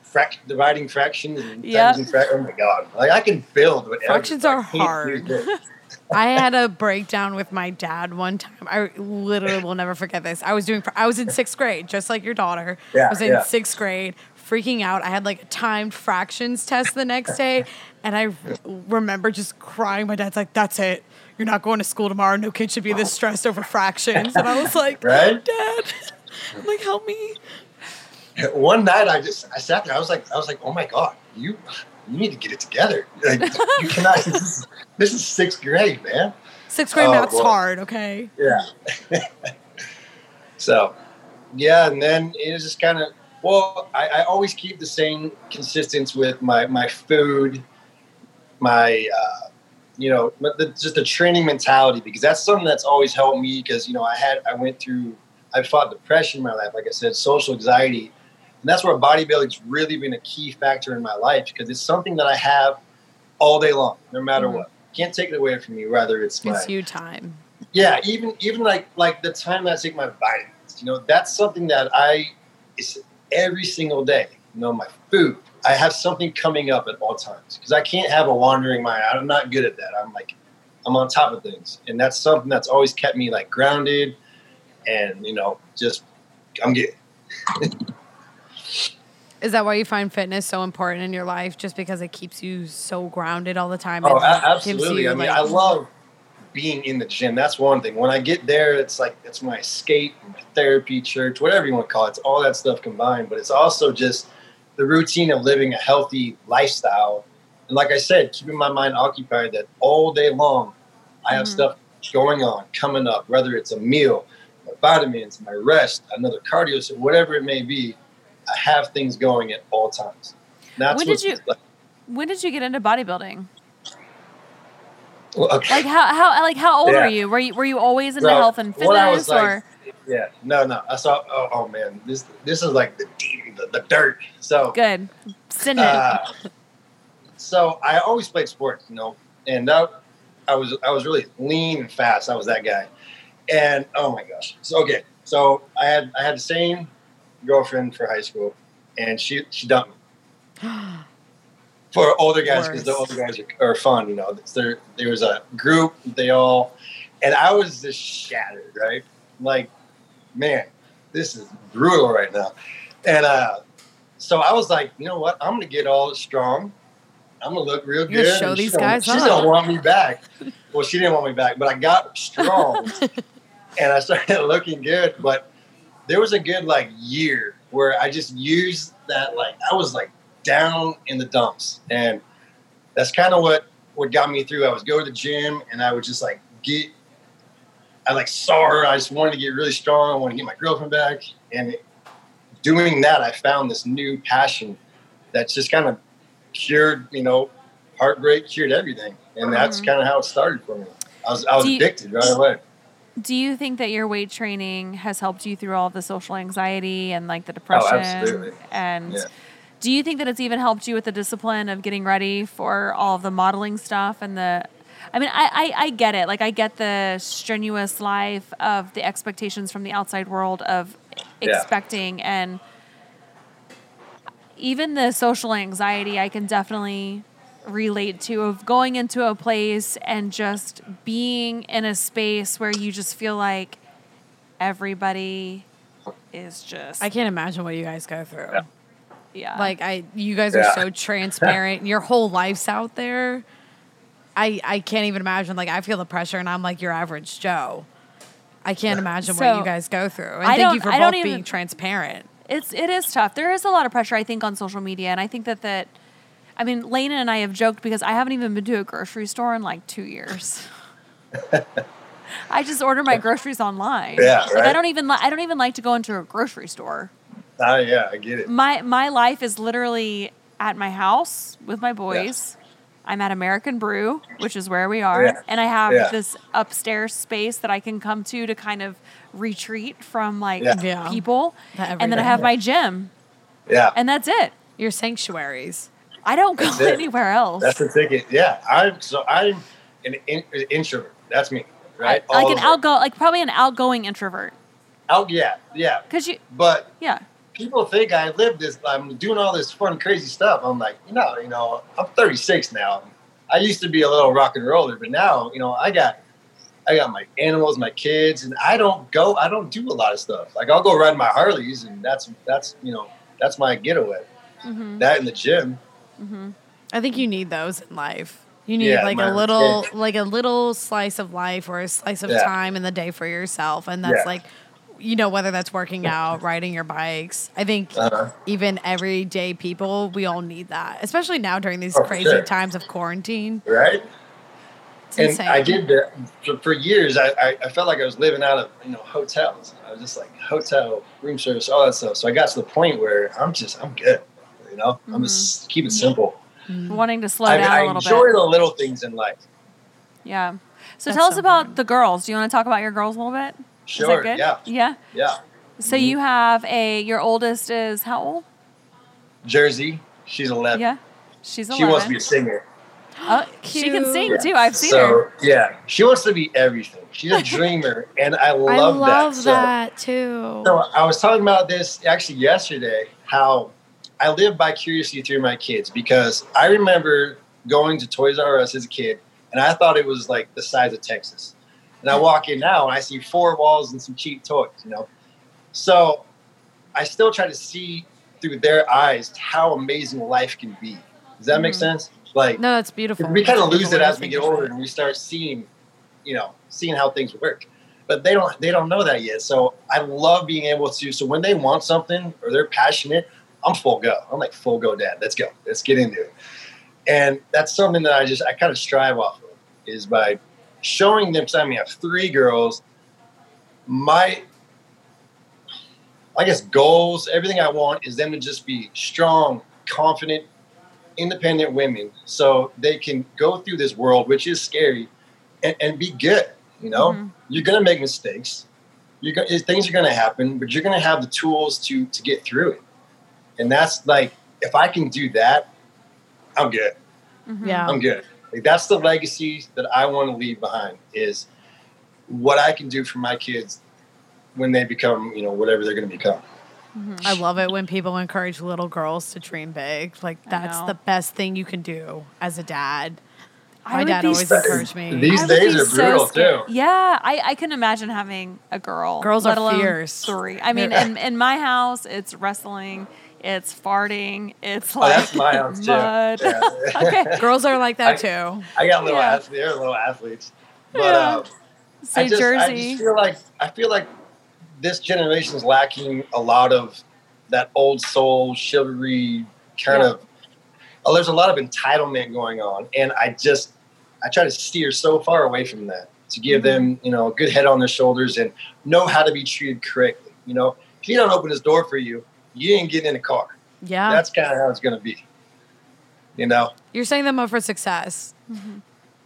frac, dividing fractions and Yep. times and frac- oh my god. Like I can build whatever. Fractions I are hard. I had a breakdown with my dad one time. I literally will never forget this. I was doing. I was in sixth grade, just like your daughter. Yeah, I was in yeah. sixth grade, freaking out. I had like a timed fractions test the next day, and I remember just crying. My dad's like, "That's it. You're not going to school tomorrow. No kid should be this stressed over fractions." And I was like, Right? Dad, I'm like, help me." One night I just I sat there, I was like I was like, oh my god, you you need to get it together. Like you cannot this is, this is sixth grade, man. Sixth grade Oh, math's boy. hard. Okay. Yeah. so, yeah, and then it was just kind of well, I, I always keep the same consistency with my my food, my uh, you know, the, just the training mentality because that's something that's always helped me because you know I had I went through I fought depression in my life, like I said, social anxiety, and that's where bodybuilding's really been a key factor in my life because it's something that I have all day long, no matter Mhm. what. Can't take it away from me. Whether it's my Gives you time. yeah even even like like the time that i take my vitamins you know that's something that i it's every single day you know my food i have something coming up at all times because i can't have a wandering mind. I'm not good at that. I'm like i'm on top of things. And that's something that's always kept me like grounded and you know just i'm good Is that why you find fitness so important in your life? Just because it keeps you so grounded all the time? oh absolutely you, i mean like- i love being in the gym. That's one thing. When i get there it's like it's my escape my therapy church whatever you want to call it. It's all that stuff combined. But it's also just the routine of living a healthy lifestyle and like i said keeping my mind occupied that all day long i have Mhm. stuff going on coming up whether it's a meal my vitamins my rest another cardio so whatever it may be i have things going at all times that's When did you- like, When did you get into bodybuilding? well, okay. Like how how like how old Yeah. were you? Were you were you always into health and when I was fitness like- or Yeah, no, no. I saw. Oh, oh man, this this is like the the, the dirt. So, good? Send it. uh, so I always played sports, you know, and that I was I was really lean and fast. I was that guy, and oh my gosh. So okay, so I had I had the same girlfriend for high school, and she she dumped me for older guys because the older guys are, are fun, you know. There there was a group, they all, and I was just shattered, right? Like, man, this is brutal right now, and uh, so I was like, you know what? I'm gonna get all strong. I'm gonna look real You're good. show these she's gonna- guys She's up. gonna want me back. Well, she didn't want me back, but I got strong, and I started looking good. But there was a good like year where I just used that like I was like down in the dumps, and that's kind of what what got me through. I was go to the gym, and I would just like get. I like saw her. I just wanted to get really strong. I wanted to get my girlfriend back, and doing that, I found this new passion that's just kind of cured, you know, heartbreak, cured everything, and that's Mhm. kind of how it started for me. I was I was you- addicted right away. Do you think that your weight training has helped you through all the social anxiety and like the depression? absolutely. And Yeah. do you think that it's even helped you with the discipline of getting ready for all of the modeling stuff and the I mean, I, I, I get it. Like, I get the strenuous life of the expectations from the outside world of Yeah. expecting and even the social anxiety I can definitely relate to of going into a place and just being in a space where you just feel like everybody is just I can't imagine what you guys go through. Yeah. yeah Like I, you guys are so transparent. Your whole life's out there. I I can't even imagine. Like I feel the pressure, and I'm like your average Joe. I can't imagine what you guys go through. And I thank you don't- for I don't both even- being transparent. It's it is tough. There is a lot of pressure, I think, on social media, and I think that that. I mean, Laina and I have joked because I haven't even been to a grocery store in like two years. I just order my groceries online. Yeah, like I don't even li- I don't even like to go into a grocery store. Ah, yeah, I get it. My my life is literally at my house with my boys. I'm at American Brew, which is where we are, Yeah. and I have Yeah. this upstairs space that I can come to to kind of retreat from like Yeah. Yeah. people, That and then I have my gym, Yeah, and that's it. Your sanctuaries. I don't go it. anywhere else. that's the ticket. Yeah, I'm so I'm an in, introvert. That's me, right? I- like All an over. outgo, like probably an outgoing introvert, Out, yeah, yeah. because you, But yeah, people think I live this. I'm doing all this fun, crazy stuff. I'm like, you know, you know, I'm 36 now. I used to be a little rock and roller, but now, you know, I got, I got my animals, my kids, and I don't go. I don't do a lot of stuff. Like I'll go ride my Harleys, and that's that's you know that's my getaway. hmm That in the gym. hmm I think you need those in life. You need Yeah, like a little, mistake. like a little slice of life or a slice of Yeah. time in the day for yourself, and that's Yeah. like, you know, whether that's working out, riding your bikes. I think Uh-huh. even everyday people, we all need that, especially now during these Oh, crazy sure. times of quarantine. Right. It's and insane. I did that for, for years. I, I, I felt like I was living out of you know hotels. I was just like hotel room service, all that stuff. So I got to the point where I'm just I'm good. You know, I'm just keep it simple. wanting to slow I, down I a little enjoy bit. the little things in life. Yeah. So That's tell us so about important. the girls. Do you want to talk about your girls a little bit? Is that Sure. good? Yeah. Yeah. Yeah. So mm-hmm. you have a your oldest is how old? Jersey. She's 11. Yeah. She's eleven. She wants to be a singer. Oh, she can Cute. sing too. I've seen so, her. yeah, she wants to be everything. She's a dreamer, and I I love, love that. So- that too. So I was talking about this actually yesterday. How I live by curiosity through my kids because I remember going to Toys R Us as a kid, and I thought it was like the size of Texas. And I walk in now and I see four walls and some cheap toys. You know, so I still try to see through their eyes how amazing life can be. Does that make Mhm. sense? Like no, that's beautiful. we kind of lose it as we get older and we start seeing, you know, seeing how things work. But they don't they don't know that yet. So I love being able to. So when they want something or they're passionate, I'm full go. I'm like full go, dad. Let's go. Let's get into it. And that's something that I just I kind of strive off of is by showing them. So I mean, I have three girls. My I guess goals, everything I want is them to just be strong, confident, independent women so they can go through this world, which is scary, and, and be good. You know, Mhm. you're going to make mistakes. You're go- things are going to happen, but you're going to have the tools to to get through it. And that's like, if I can do that, I'm good. Mhm. Yeah. I'm good. Like that's the legacy that I want to leave behind is what I can do for my kids when they become, you know, whatever they're going to become. Mhm. I love it when people encourage little girls to dream big. Like that's the best thing you can do as a dad. My dad always so- encouraged me. These I days are brutal scared. too. Yeah, I, I can imagine having a girl. Girls let are alone fierce. Three. I mean, in, in my house, it's wrestling, it's farting, it's Oh, like that's my house too. mud. Yeah. okay. Girls are like that I- too. I got little Yeah. athletes. They're little athletes. But Yeah. um, Say I just, I Jersey. just feel like I feel like this generation is lacking a lot of that old soul chivalry kind Yeah. of. Oh, there's a lot of entitlement going on, and I just I try to steer so far away from that to give Mm-hmm. them you know a good head on their shoulders and know how to be treated correctly. You know, if he don't open his door for you, you ain't getting in a car. Yeah. That's kind of how it's going to be. You know. You're setting them up for success. Mhm.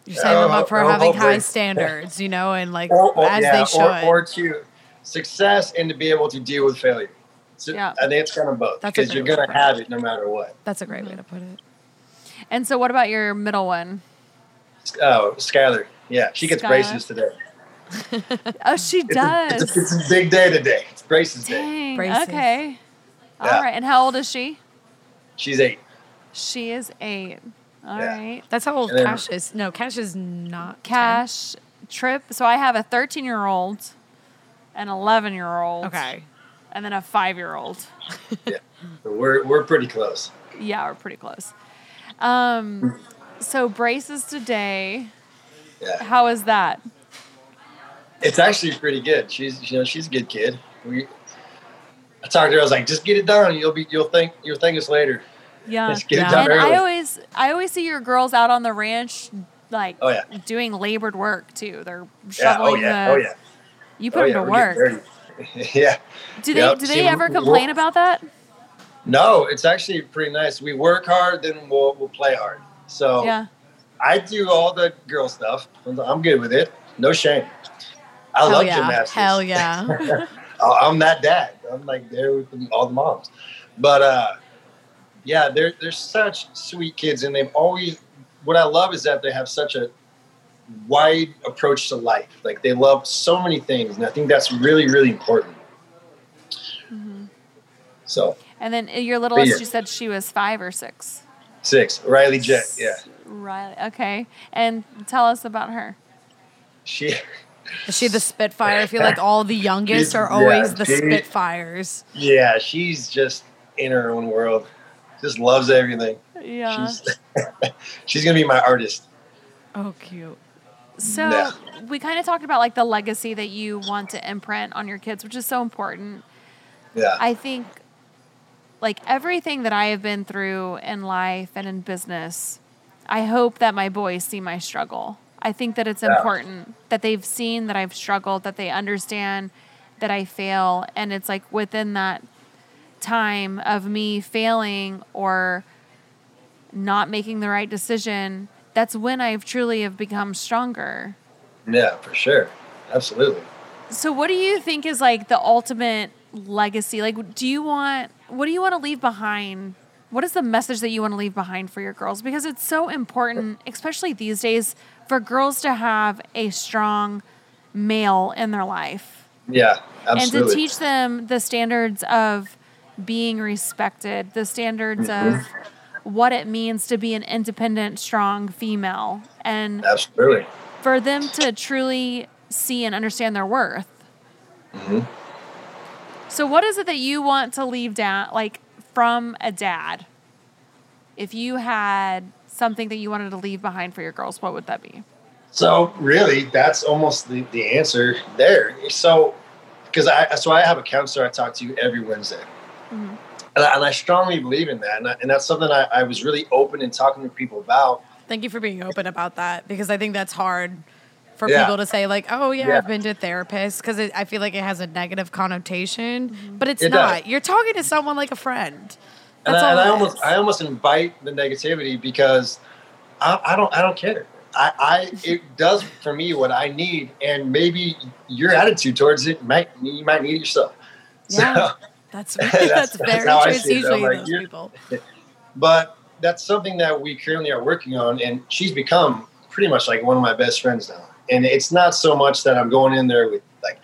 You're setting them up for oh, having hopefully. high standards, you know, and like or, or- as yeah, they should. Or, or to success and to be able to deal with failure. So Yeah. I think it's kind of both because you're going to to have it no matter what. That's a great way to put it. And so, what about your middle one? Oh, Skylar. Yeah, she gets Skylar. braces today. Oh, she It's a, does. it's, a, it's a big day today. It's braces day. Braces. Okay. All Yeah. right. And how old is she? She's eight. She is eight. All Yeah. right. That's how old then- Cash is. No, Cash is not 10. Cash trip. So I have a 13 year old, an 11 year old, Okay. and then a five year old. So we're, we're pretty close. Yeah, we're pretty close. Um, So braces today. Yeah. How is that? It's actually pretty good. She's you know she's a good kid. We I talked to her. I was like, just get it done. You'll be you'll think you'll thank us later. Yeah. Just get Yeah. it done And early. I always I always see your girls out on the ranch like oh yeah. doing labored work too. They're Yeah. Oh, shoveling Oh yeah. the Oh yeah. you put oh, them yeah. to work. yeah. Do they Yep. do See, they ever complain we'll- about that? No, it's actually pretty nice. We work hard, then we'll we'll play hard. So Yeah. I do all the girl stuff. I'm good with it. No shame. I Hell love yeah. gymnastics. Hell yeah. I- oh, I'm that dad. I'm like there with all the moms. But uh, yeah, they're they're such sweet kids, and they've always. What I love is that they have such a wide approach to life. Like they love so many things, and I think that's really really important. Mm-hmm. So And then uh, your littlest, yeah. you said she was five or six. six, Riley Jet. Yeah, Riley. Okay. And tell us about her. she. Is she the Spitfire? I feel like all the youngest are Yeah, always the she- Spitfires. Yeah, she's just in her own world. Just loves everything. Yeah. She's she's gonna be my artist. Oh, cute. So Yeah. we kind of talked about like the legacy that you want to imprint on your kids, which is so important. Yeah. I think like everything that I have been through in life and in business, I hope that my boys see my struggle. I think that it's Yeah. important that they've seen that I've struggled, that they understand that I fail. And it's like within that time of me failing or not making the right decision, that's when I've truly have become stronger. yeah, for sure. Absolutely. So what do you think is like the ultimate legacy? Like do you want what do you want to leave behind? What is the message that you want to leave behind for your girls? Because it's so important, especially these days, for girls to have a strong male in their life. Yeah, absolutely. And to teach them the standards of being respected, the standards of what it means to be an independent, strong female, and absolutely. for them to truly see and understand their worth. Mm-hmm. So, what is it that you want to leave down, like from a dad? If you had something that you wanted to leave behind for your girls, what would that be? So really, that's almost the, the answer there. So, because I so I have a counselor I talk to every Wednesday, Mhm. and, I, and I strongly believe in that, and, I, and that's something I, I was really open in talking to people about. Thank you for being open about that because I think that's hard for Yeah. people to say like, "Oh yeah, Yeah. I've been to therapists," because I feel like it has a negative connotation, mm-hmm. but it's It does. not. You're talking to someone like a friend. And, I, all and I almost is. I almost invite the negativity because I, I don't I don't care. I, I it does for me what I need, and maybe your attitude towards it might you might need it yourself. Yeah. So, That's That's- that's, that's very how I true. It's see usually like, those people. but that's something that we currently are working on, and she's become pretty much like one of my best friends now. And it's not so much that I'm going in there with like,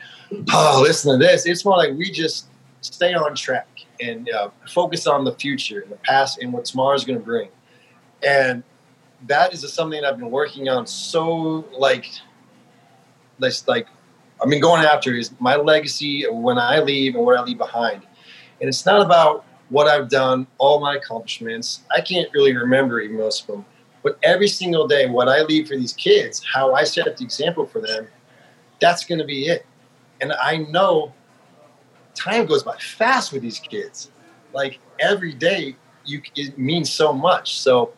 oh, listen to this. It's more like we just stay on track and uh, focus on the future and the past and what tomorrow's going to bring. And that is something I've been working on so like, this like, I've been going after is my legacy when I leave and what I leave behind. And it's not about what I've done, all my accomplishments. I can't really remember most of them. But every single day, what I leave for these kids, how I set up the example for them, that's going to be it. And I know time goes by fast with these kids. Like every day, you it means so much. So,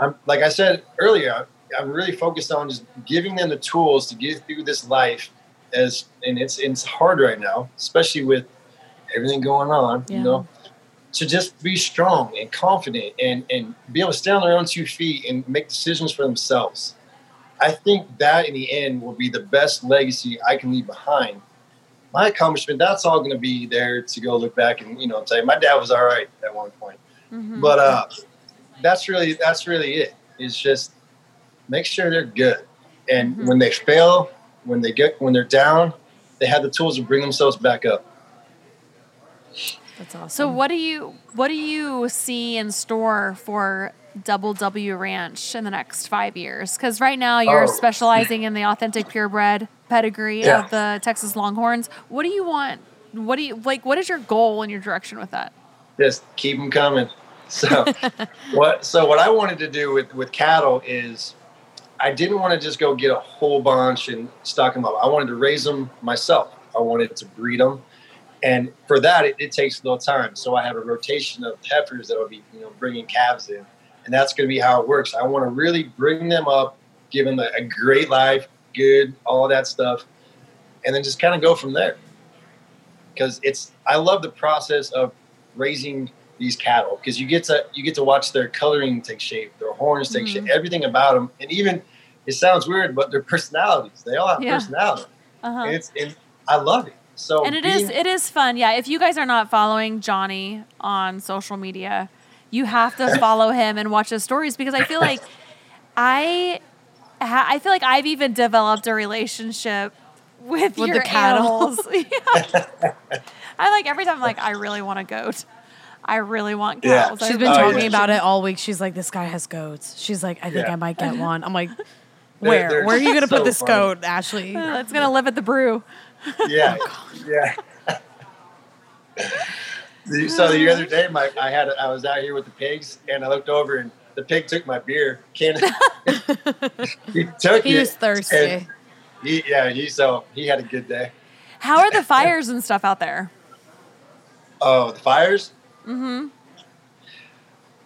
I'm like I said earlier, I'm really focused on just giving them the tools to get through this life. As and it's it's hard right now, especially with everything going on. Yeah. You know, to just be strong and confident and and be able to stand on their own two feet and make decisions for themselves. I think that in the end will be the best legacy I can leave behind. My accomplishment, that's all going to be there to go look back and you know say my dad was all right at one point. Mhm. But uh, that's really that's really it. It's just make sure they're good, and Mhm. when they fail, when they get when they're down, they have the tools to bring themselves back up. That's awesome. So what do you what do you see in store for Double W Ranch in the next five years? Because right now you're Oh. specializing in the authentic purebred pedigree Yeah. of the Texas Longhorns. What do you want? What do you like? What is your goal and your direction with that? Just keep them coming. so what? So what I wanted to do with with cattle is, I didn't want to just go get a whole bunch and stock them up. I wanted to raise them myself. I wanted to breed them, and for that, it, it takes a little time. So I have a rotation of heifers that will be, you know, bringing calves in, and that's going to be how it works. I want to really bring them up, give them a, a great life, good, all that stuff, and then just kind of go from there. Because it's, I love the process of raising these cattle because you get to you get to watch their coloring take shape, their horns take Mhm. shape, everything about them, and even it sounds weird, but their personalities. They all have Yeah. personality. Uh-huh. And it's and I love it. So and it is being- it is fun. Yeah, if you guys are not following Jonny on social media, you have to follow him and watch his stories because I feel like I ha- I feel like I've even developed a relationship with, With your the cattle. animals. Yeah. I like every time I'm like I really want a goat. I really want Yeah. cows. I She's been Oh, talking yeah. about it all week. She's like, this guy has goats. She's like, I think Yeah. I might get one. I'm like, They're- where? they're Where are you gonna so put this funny. goat, Ashley? Uh, It's gonna live at the brew. Yeah, yeah. So the other day, my I had I was out here with the pigs, and I looked over, and the pig took my beer can. he took He it. was thirsty. He, yeah, he so he had a good day. How are the fires and stuff out there? Oh, the fires. Mm-hmm.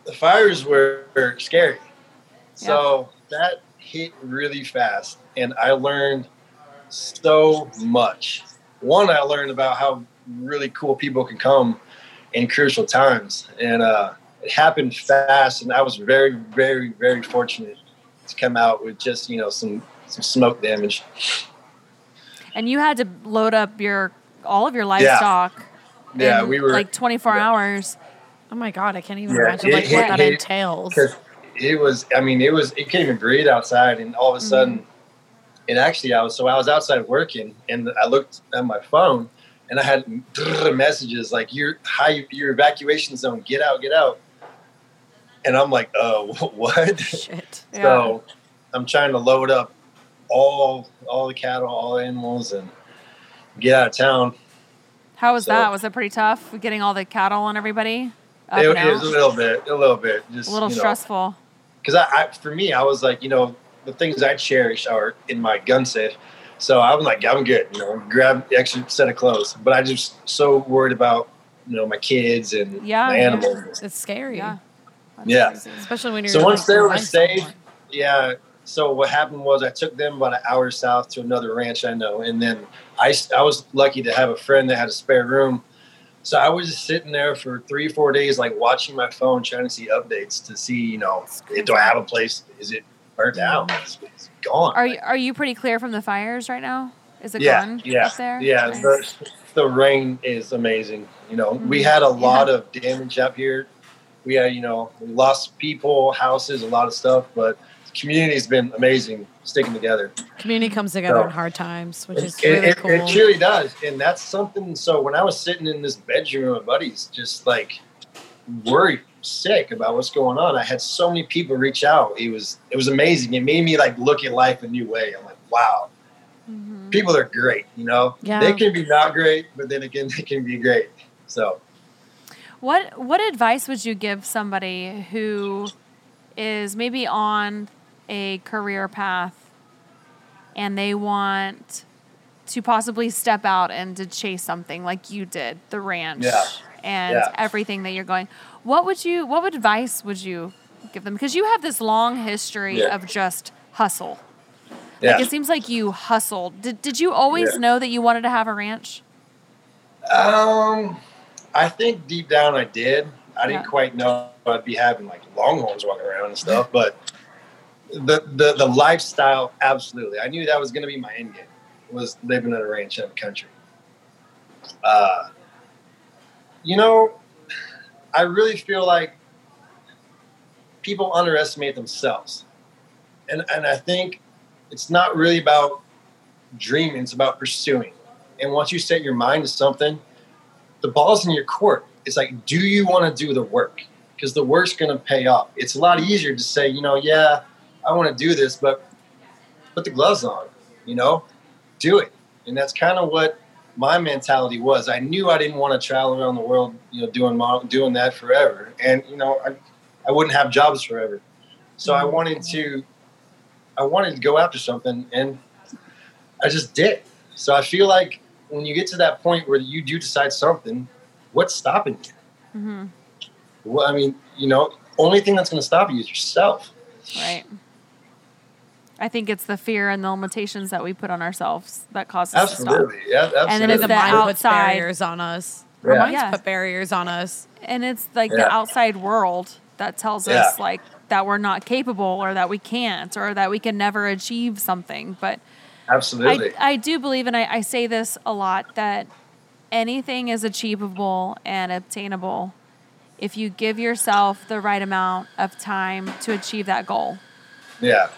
The fires were, were scary. So that hit really fast, and I learned so much. One, I learned about how really cool people can come in crucial times, and uh, it happened fast. And I was very, very, very fortunate to come out with just you know some some smoke damage. And you had to load up your all of your livestock. Yeah, in, we were like 24 yeah. hours. Oh my god, I can't even Yeah, imagine it like hit- what that hit- entails. because it was i mean it was it couldn't even breathe outside and all of a sudden and actually i was so i was outside working and i looked at my phone and i had messages like your high your evacuation zone get out get out and i'm like oh what Shit. so i'm trying to load up all all the cattle all the animals and get out of town How was So- that? Was it pretty tough getting all the cattle and everybody it, it was a little bit a little bit just a little stressful. because I, I for me I was like you know the things I cherish are in my gun safe, so I'm like I'm good you know grab the extra set of clothes, but I just so worried about you know my kids and Yeah, my animals. It's scary. Yeah. That's Yeah. crazy. Especially when you're So once they were safe, someone. Yeah. So what happened was I took them about an hour south to another ranch I know, and then I I was lucky to have a friend that had a spare room. So I was just sitting there for three, four days, like watching my phone, trying to see updates to see, you know, do I have a place? Is it burnt out? It's, it's gone. Are you are you pretty clear from the fires right now? Is it yeah, gone yeah, up there? yeah. Nice. The, the rain is amazing. You know, we Mhm. had a lot of damage up here. We had, you know, we lost people, houses, a lot of stuff, but the community's been amazing, sticking together. community comes together So- in hard times, which It, is really it- cool. it truly does, and that's something. So when I was sitting in this bedroom with buddies, just like worried, sick about what's going on, I had so many people reach out. It was it was amazing. It made me like look at life a new way. I'm like, wow, Mhm. people are great. You know, Yeah. they can be not great, but then again, they can be great. So What what advice would you give somebody who is maybe on a career path and they want to possibly step out and to chase something like you did, the ranch Yeah. and Yeah. everything that you're going. What would you what would advice would you give them? Because you have this long history Yeah. of just hustle. yeah, Like it seems like you hustled. Did did you always Yeah. know that you wanted to have a ranch? um, I think deep down I did. I didn't quite know I'd be having like longhorns walking around and stuff, but the the the lifestyle absolutely. I knew that was going to be my end game. Was living at a ranch out of the country. Uh, you know, I really feel like people underestimate themselves, and and I think it's not really about dreaming; it's about pursuing. And once you set your mind to something, the ball's in your court. It's like, do you want to do the work? Because the work's going to pay off. It's a lot easier to say, you know, yeah, I want to do this, but put the gloves on, you know, do it. And that's kind of what my mentality was I knew I didn't want to travel around the world, you know, doing doing that forever, and you know, I, I wouldn't have jobs forever. So I wanted to, I wanted to go after something, and I just did. So I feel like when you get to that point where you do decide something, what's stopping you? Mm-hmm. Well, I mean, you know, only thing that's going to stop you is yourself. Right. I think it's the fear and the limitations that we put on ourselves that cause us Absolutely, yeah, absolutely. And then it's the the mind puts barriers on us. Our Yeah. minds Yeah. put barriers on us. And it's like Yeah. the outside world that tells Yeah. us like that we're not capable or that we can't or that we can never achieve something. But absolutely. I, I do believe, and I, I say this a lot, that anything is achievable and obtainable if you give yourself the right amount of time to achieve that goal. yeah,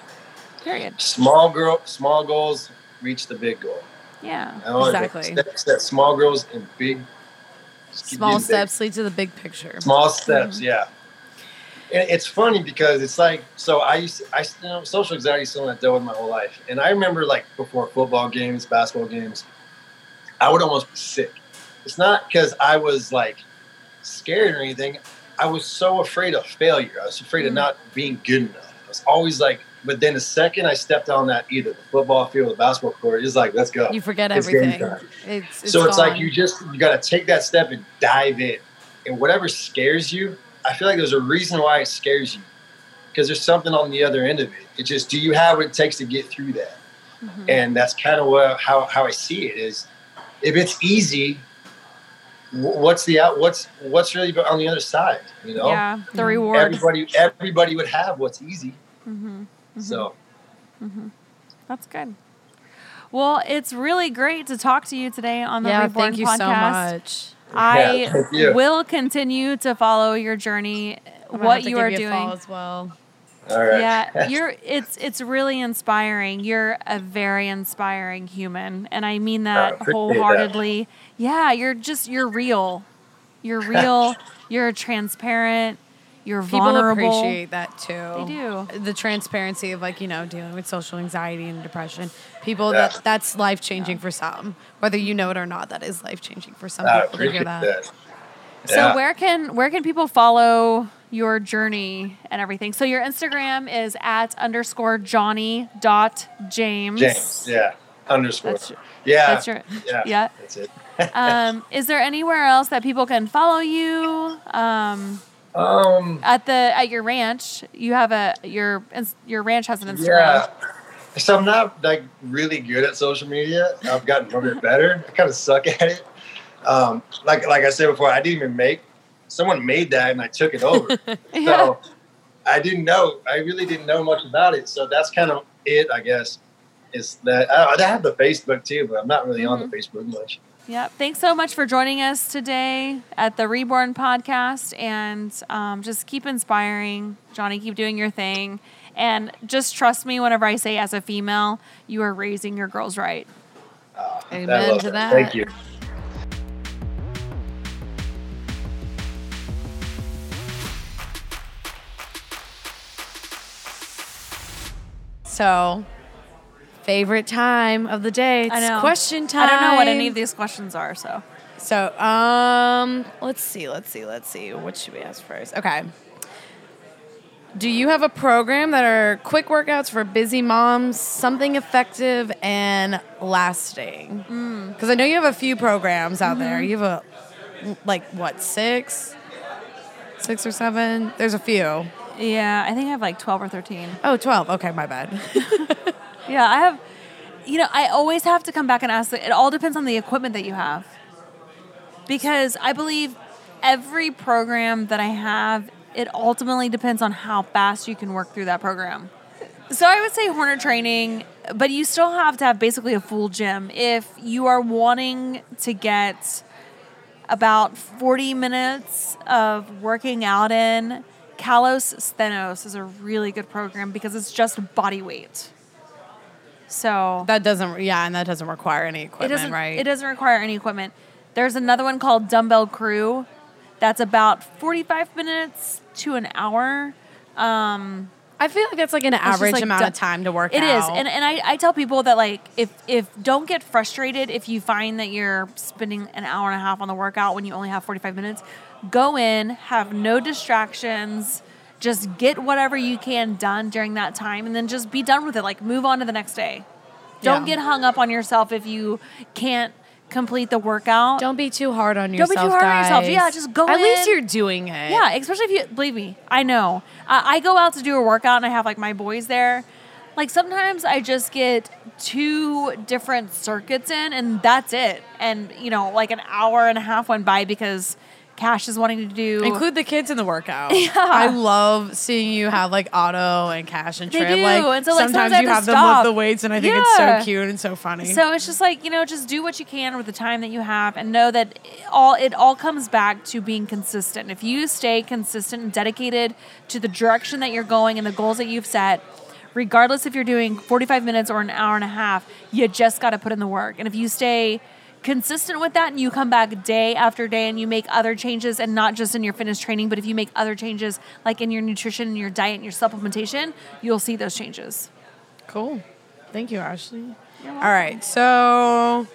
Period. small girl, small goals reach the big goal. Yeah. Exactly. Steps that small girls and big. Small getting big. steps lead to the big picture. Small steps, yeah. And it's funny because it's like so. I used to, I you know social anxiety is something I dealt with my whole life, and I remember like before football games, basketball games, I would almost be sick. It's not because I was like scared or anything. I was so afraid of failure. I was afraid of Mhm. not being good enough. I was always like. But then the second I stepped on that either the football field or the basketball court, it's like let's go. You forget It's game everything. time. It's, it's so it's like gone. you just you got to take that step and dive in and whatever scares you i feel like there's a reason why it scares you because there's something on the other end of it it's just do you have what it takes to get through that Mhm. and that's kind of what how, how i see it is if it's easy what's the out what's what's really on the other side you know Yeah. The Mhm. reward. everybody everybody would have what's easy hmm so That's good. Well, it's really great to talk to you today on the yeah, Reborn thank you podcast. so much. I Yeah, will continue to follow your journey, I'm what you are a doing. as well. all right Yeah, you're it's it's really inspiring. You're a very inspiring human, and I mean I that appreciate that. wholeheartedly. Yeah, you're just you're real. You're real. you're transparent. You're People vulnerable. appreciate that too. They do. The transparency of like, you know, dealing with social anxiety and depression. People Yeah. that that's life changing for some. Whether you know it or not, that is life changing for some i people to hear appreciate that. that, So Yeah. where can where can people follow your journey and everything? So your Instagram is at underscore Jonny dot James. james yeah underscore That's your- yeah That's your yeah yeah. that's it um, is there anywhere else that people can follow you? Um, um at the at your ranch, you have a your your ranch has an Instagram. Yeah. So I'm not like really good at social media. I've gotten a little bit better. I kind of suck at it. Um, like like I said before, I didn't even make. Someone made that and I took it over. Yeah. So I didn't know. I really didn't know much about it. So that's kind of it, I guess. Is that I, I have the Facebook too, but I'm not really on Mm-hmm. the Facebook much. Yeah. Thanks so much for joining us today at the Reborn podcast, and um, just keep inspiring, Jonny. Keep doing your thing, and just trust me whenever I say, as a female, you are raising your girls right. Uh, Amen to that. Thank you. So favorite time of the day. It's I know. question time. I don't know what any of these questions are, so So, um, let's see, let's see, let's see. What should we ask first? Okay. Do you have a program that are quick workouts for busy moms, something effective and lasting? Because I know you have a few programs out there. You have a, like, what, six? Six or seven? There's a few. yeah, I think I have like twelve or thirteen. Oh, 12. Okay, my bad. Yeah, I have. You know, I always have to come back and ask. It all depends on the equipment that you have, because I believe every program that I have, it ultimately depends on how fast you can work through that program. So I would say Horner training, but you still have to have basically a full gym if you are wanting to get about 40 minutes of working out in. Kalos Sthenos is a really good program because it's just body weight. So that doesn't, yeah, and that doesn't require any it equipment, doesn't right? it doesn't require any equipment. There's another one called Dumbbell Crew that's about 45 minutes to an hour. Um, I feel like that's like an average like, amount done- of time to work It out. is, and and I, I tell people that like if if don't get frustrated if you find that you're spending an hour and a half on the workout when you only have 45 minutes, go in, have no distractions, just get whatever you can done during that time, and then just be done with it. Like move on to the next day. Don't Yeah. get hung up on yourself if you can't complete the workout. Don't be too hard on yourself. Don't be too hard on yourself. Yeah, just go At least in. you're doing it. Yeah, especially if you believe me, I know. I, I go out to do a workout and I have like my boys there. Like sometimes I just get two different circuits in and that's it. And you know, like an hour and a half went by because Cash is wanting to do. Include the kids in the workout. Yeah. I love seeing you have like Otto and Cash and They Trip. do, Like, and so, like, sometimes sometimes you have have them lift the weights, and I think it's so cute and so funny. So it's just like you know, just do what you can with the time that you have, and know that it all it all comes back to being consistent. If you stay consistent and dedicated to the direction that you're going and the goals that you've set, regardless if you're doing 45 minutes or an hour and a half, you just got to put in the work. And if you stay consistent with that and you come back day after day and you make other changes and not just in your fitness training but if you make other changes like in your nutrition and your diet and your supplementation you'll see those changes Cool. Thank you, Ashley. All right. So,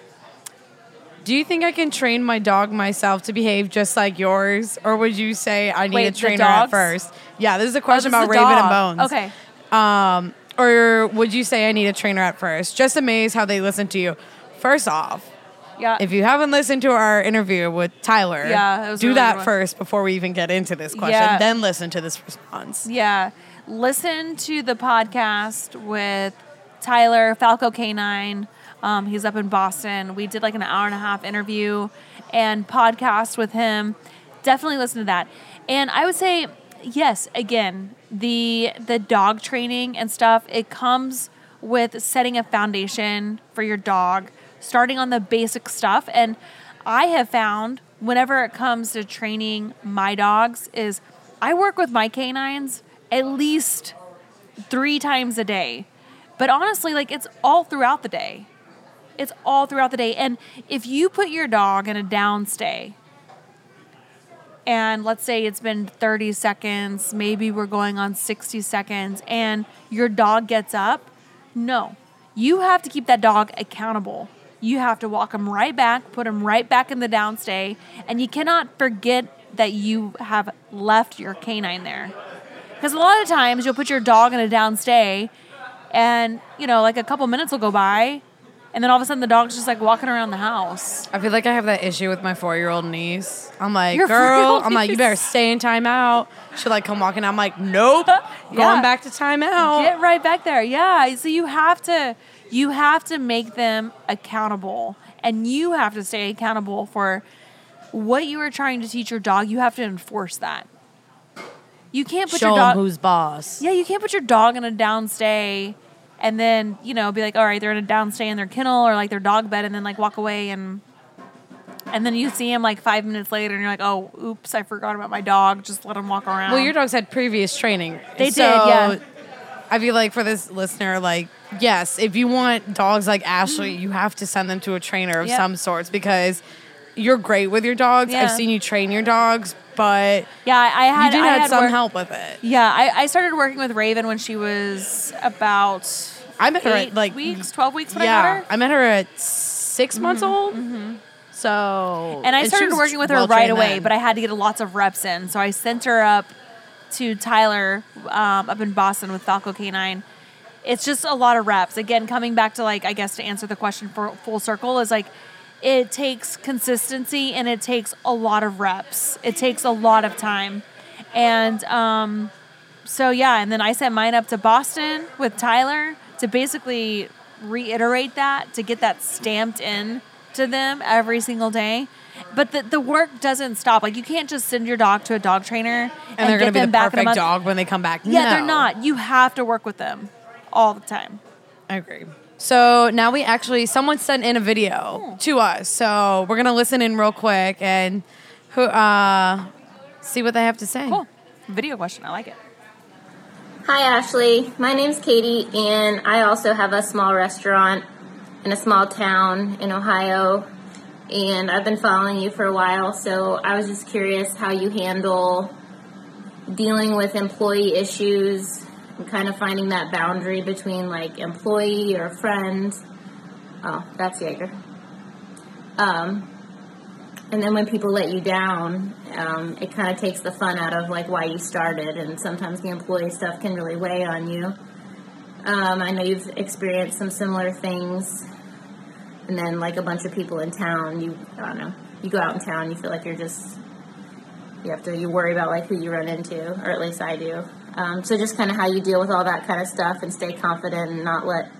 do you think I can train my dog myself to behave just like yours? Or would you say I need Wait, a trainer at first? Yeah, this is a question this is about Raven dog. and Bones. Okay. Um, or would you say I need a trainer at first? Just amazed how they listen to you. First off, yeah if you haven't listened to our interview with Tyler, Yeah, that do really that first before we even get into this question. Yeah. Then listen to this response. Yeah. Listen to the podcast with Tyler Falco Canine. Um, he's up in Boston. We did like an hour and a half interview and podcast with him. Definitely listen to that. And I would say, yes, again, the the dog training and stuff, it comes with setting a foundation for your dog, starting on the basic stuff. And I have found whenever it comes to training my dogs is I work with my canines at least three times a day. But honestly, like it's all throughout the day. It's all throughout the day. And if you put your dog in a down stay, and let's say it's been 30 seconds, maybe we're going on 60 seconds, and your dog gets up, no. You have to keep that dog accountable. You have to walk them right back, put them right back in the downstay, and you cannot forget that you have left your canine there. Because a lot of times you'll put your dog in a downstay, and you know, like a couple minutes will go by, and then all of a sudden the dog's just like walking around the house. I feel like I have that issue with my four year old niece. I'm like, Your girl, I'm like, you better stay in timeout. She'll like come walking. I'm like, nope, Yeah. going back to timeout. Get right back there. Yeah. So you have to you have to make them accountable and you have to stay accountable for what you are trying to teach your dog. You have to enforce that. You can't put Show your dog who's boss. Yeah, you can't put your dog in a downstay and then, you know, be like, all right, they're in a downstay in their kennel or like their dog bed and then like walk away and and then you see him like five minutes later and you're like, oh, oops, I forgot about my dog. Just let him walk around. Well, your dogs had previous training. They did, yeah. I feel like for this listener, like, yes, if you want dogs like Ashley, mm. you have to send them to a trainer of Yep. some sorts because you're great with your dogs. Yeah. I've seen you train your dogs, but yeah, I, I had you did I have had some work- help with it. Yeah, I, I started working with Raven when she was about I met her eight at like weeks, twelve weeks when I yeah, got her. I met her at 6 mm-hmm, months old. Mm-hmm. So And I she started was working with her right away, then. but I had to get lots of reps in. So I sent her up to Tyler um, up in Boston with Falco Canine. It's just a lot of reps. Again, coming back to like, I guess to answer the question for full circle is like, it takes consistency and it takes a lot of reps. It takes a lot of time. And um, so, yeah, and then I sent mine up to Boston with Tyler to basically reiterate that, to get that stamped in to them every single day. But the, the work doesn't stop. Like, you can't just send your dog to a dog trainer and, and they're get going to be them the back in a perfect month. dog when they come back. Yeah, No. they're not. You have to work with them all the time. I agree. So now we actually someone sent in a video Hmm. to us. So we're gonna listen in real quick and who uh see what they have to say. Cool. Video question. I like it. Hi, Ashley. My name's Katie, and I also have a small restaurant in a small town in Ohio. And I've been following you for a while, so I was just curious how you handle dealing with employee issues and kind of finding that boundary between like employee or friend. Oh, that's Jaeger. Um, and then when people let you down, um, it kind of takes the fun out of like why you started, and sometimes the employee stuff can really weigh on you. Um, I know you've experienced some similar things, and then like a bunch of people in town, you I don't know, you go out in town, you feel like you're just you have to you worry about like who you run into, or at least I do. Um, so just kind of how you deal with all that kind of stuff and stay confident and not let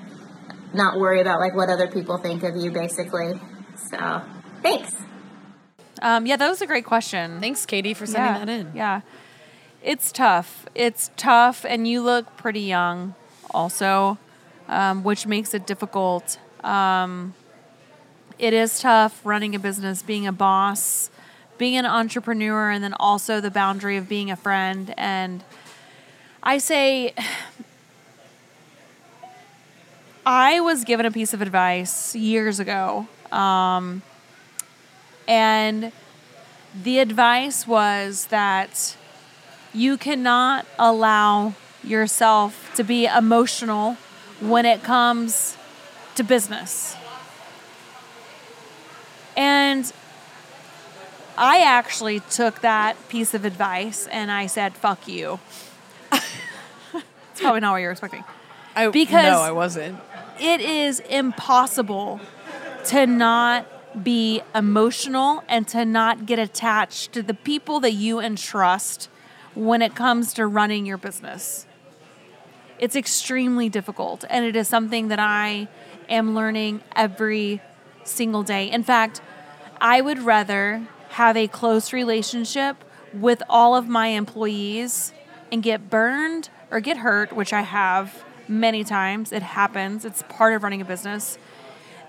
not worry about like what other people think of you, basically. So thanks. Um, yeah, that was a great question. Thanks, Katie, for sending yeah, that in. Yeah. It's tough. It's tough, and you look pretty young also, um, which makes it difficult. Um, it is tough running a business, being a boss, being an entrepreneur, and then also the boundary of being a friend. And I say, I was given a piece of advice years ago. Um, and the advice was that you cannot allow yourself to be emotional when it comes to business. And I actually took that piece of advice and I said, fuck you. it's probably not what you're expecting. I, Because- no, I wasn't. It is impossible to not be emotional and to not get attached to the people that you entrust when it comes to running your business. It's extremely difficult, and it is something that I am learning every single day. In fact, I would rather have a close relationship with all of my employees and get burned or get hurt, which I have many times. It happens, it's part of running a business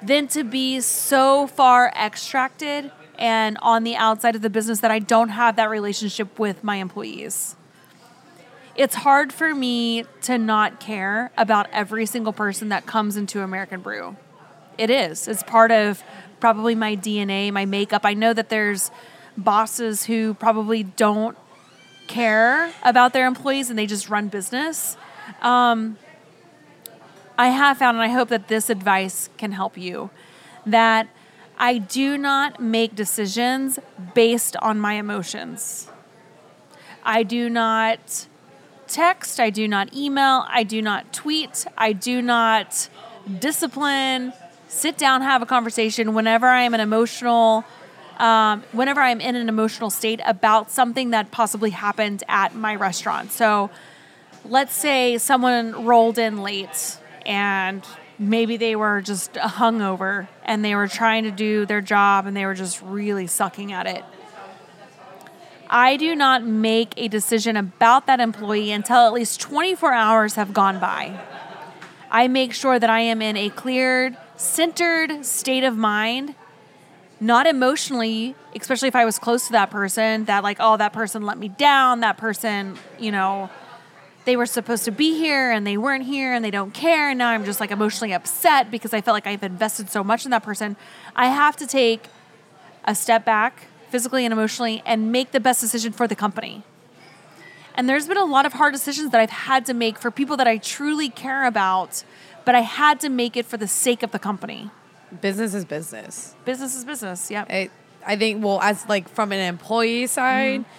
than to be so far extracted and on the outside of the business that I don't have that relationship with my employees. It's hard for me to not care about every single person that comes into American Brew. It is. It's part of probably my DNA, my makeup. I know that there's bosses who probably don't care about their employees and they just run business. Um, I have found, and I hope that this advice can help you, that I do not make decisions based on my emotions. I do not text, I do not email, I do not tweet, I do not discipline, sit down, have a conversation whenever I am an emotional, um, whenever I'm in an emotional state about something that possibly happened at my restaurant. So let's say someone rolled in late and maybe they were just hungover and they were trying to do their job and they were just really sucking at it. I do not make a decision about that employee until at least 24 hours have gone by. I make sure that I am in a cleared, centered state of mind, not emotionally, especially if I was close to that person, that like, oh, that person let me down, that person, you know, they were supposed to be here and they weren't here and they don't care and now I'm just like emotionally upset because I felt like I've invested so much in that person. I have to take a step back physically and emotionally and make the best decision for the company. And there's been a lot of hard decisions that I've had to make for people that I truly care about, but I had to make it for the sake of the company. Business is business. Business is business. Yeah. I, I think well as like from an employee side, mm-hmm.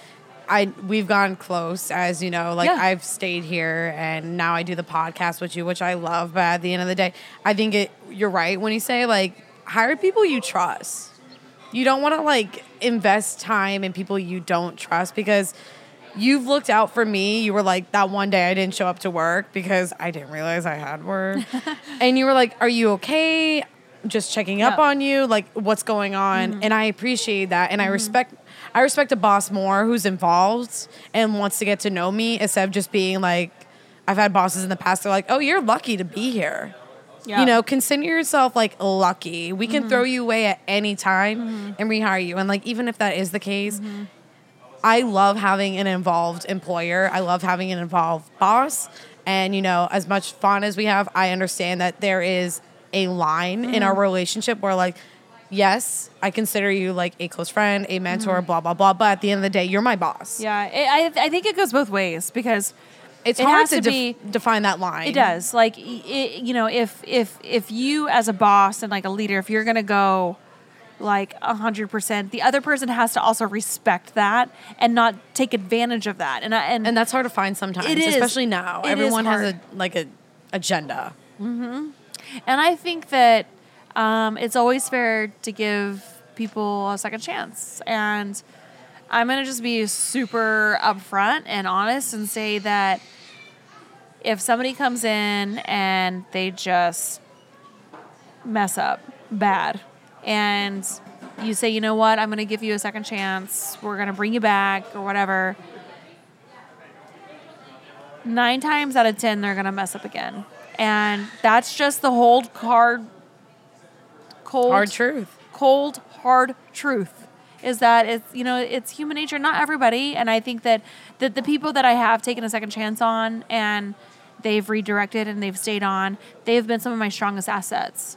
I we've gone close as you know, like Yeah. I've stayed here and now I do the podcast with you, which I love, but at the end of the day, I think it you're right when you say like hire people you trust. You don't want to like invest time in people you don't trust because you've looked out for me. You were like that one day I didn't show up to work because I didn't realize I had work. and you were like, "Are you okay?" Just checking up on you, like what's going on. Mm-hmm. And I appreciate that and I mm-hmm. respect I respect a boss more who's involved and wants to get to know me instead of just being like I've had bosses in the past that are like, "Oh, you're lucky to be here." Yeah. You know, consider yourself like lucky. We can mm-hmm. throw you away at any time and rehire you. And like even if that is the case, I love having an involved employer. I love having an involved boss. And you know, as much fun as we have, I understand that there is a line in our mm-hmm. relationship where like yes, I consider you like a close friend, a mentor, mm-hmm. blah blah blah, but at the end of the day, you're my boss. Yeah, it, I, I think it goes both ways because It's It hard to, to def- be- define that line. It does. Like, it, you know, if if if you as a boss and like a leader, if you're gonna go like a hundred percent, the other person has to also respect that and not take advantage of that. And I, and, And that's hard to find sometimes, is. especially now. Everyone has a like a agenda. and I think that um, it's always fair to give people a second chance. And I'm gonna just be super upfront and honest and say that if somebody comes in and they just mess up bad and you say you know what? I'm going to give you a second chance. We're going to bring you back or whatever. Nine times out of ten they're going to mess up again. And that's just the whole hard cold Hard truth. cold hard truth is that it's you know it's human nature not everybody. And i think that that the people that i have taken a second chance on and they've redirected and they've stayed on they've been some of my strongest assets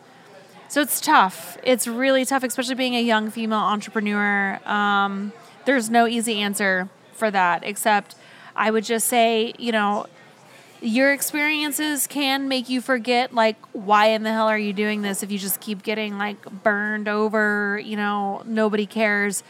so it's tough. It's really tough especially being a young female entrepreneur. Um, there's no easy answer for that except i would just say you know your experiences can make you forget like why in the hell are you doing this if you just keep getting like burned over you know nobody cares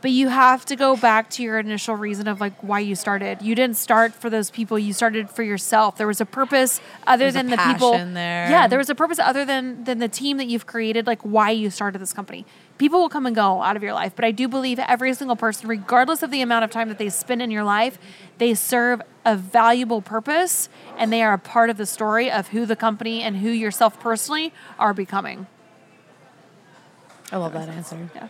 but you have to go back to your initial reason of like why you started. You didn't start for those people. You started for yourself. There was a purpose other There's than the people there. yeah there was a purpose other than than the team that you've created like why you started this company. People will come and go out of your life but i do believe every single person regardless of the amount of time that they spend in your life they serve a valuable purpose and they are a part of the story of who the company and who yourself personally are becoming. I love that answer. yeah.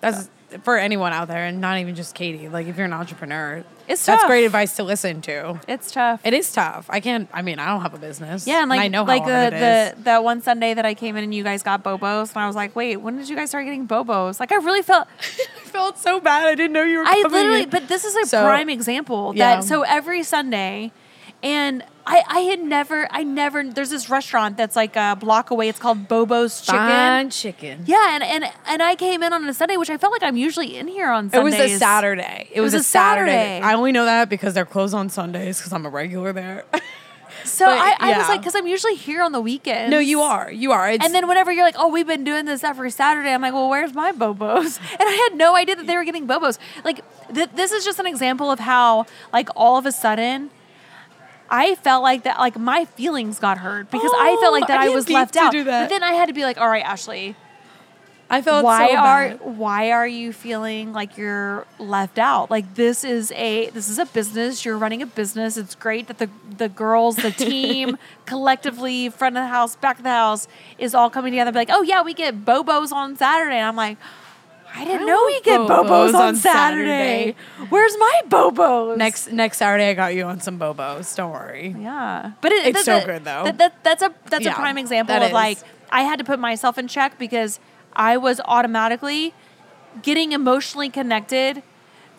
That's for anyone out there, and not even just Katie. Like if you're an entrepreneur, It's that's great advice to listen to. it's tough It is tough. I can't. I mean, I don't have a business. Yeah, and like I know how like hard the, it is. the that one Sunday that I came in and you guys got bobos, and I was like, wait, when did you guys start getting bobos? Like I really felt I felt so bad. I didn't know you were. I literally, in. but this is a So- prime example Yeah. that so every Sunday, and I I had never I never there's this restaurant that's like a block away. It's called Bobo's Chicken. Fine chicken. Yeah, and, and and I came in on a Sunday, which I felt like I'm usually in here on It was a Saturday. It, was, a Saturday. Saturday. I only know that because they're closed on Sundays because I'm a regular there. So but, I, I was like, because I'm usually here on the weekends. no, you are. You are. It's, And then whenever you're like, oh, we've been doing this every Saturday, I'm like, well, where's my bobos? And I had no idea that they were getting bobos. Like, th- this is just an example of how, like, all of a sudden, I felt like that, like, my feelings got hurt because I felt like Oh, that I I, was left out. do that. But then I had to be like, all right, Ashley, I felt why so are why are you feeling like you're left out? Like this is a this is a business. You're running a business. It's great that the the girls, the team, collectively, front of the house, back of the house, is all coming together. and Be like, oh yeah, we get bobos on Saturday. And I'm like. I didn't I know we get Bobos bobos on on Saturday. Where's my bobos? Next next Saturday, I got you on some bobos. Don't worry. Yeah, but it, It's so good, though. That, that- that's a that's Yeah, a prime example of is. like I had to put myself in check because I was automatically getting emotionally connected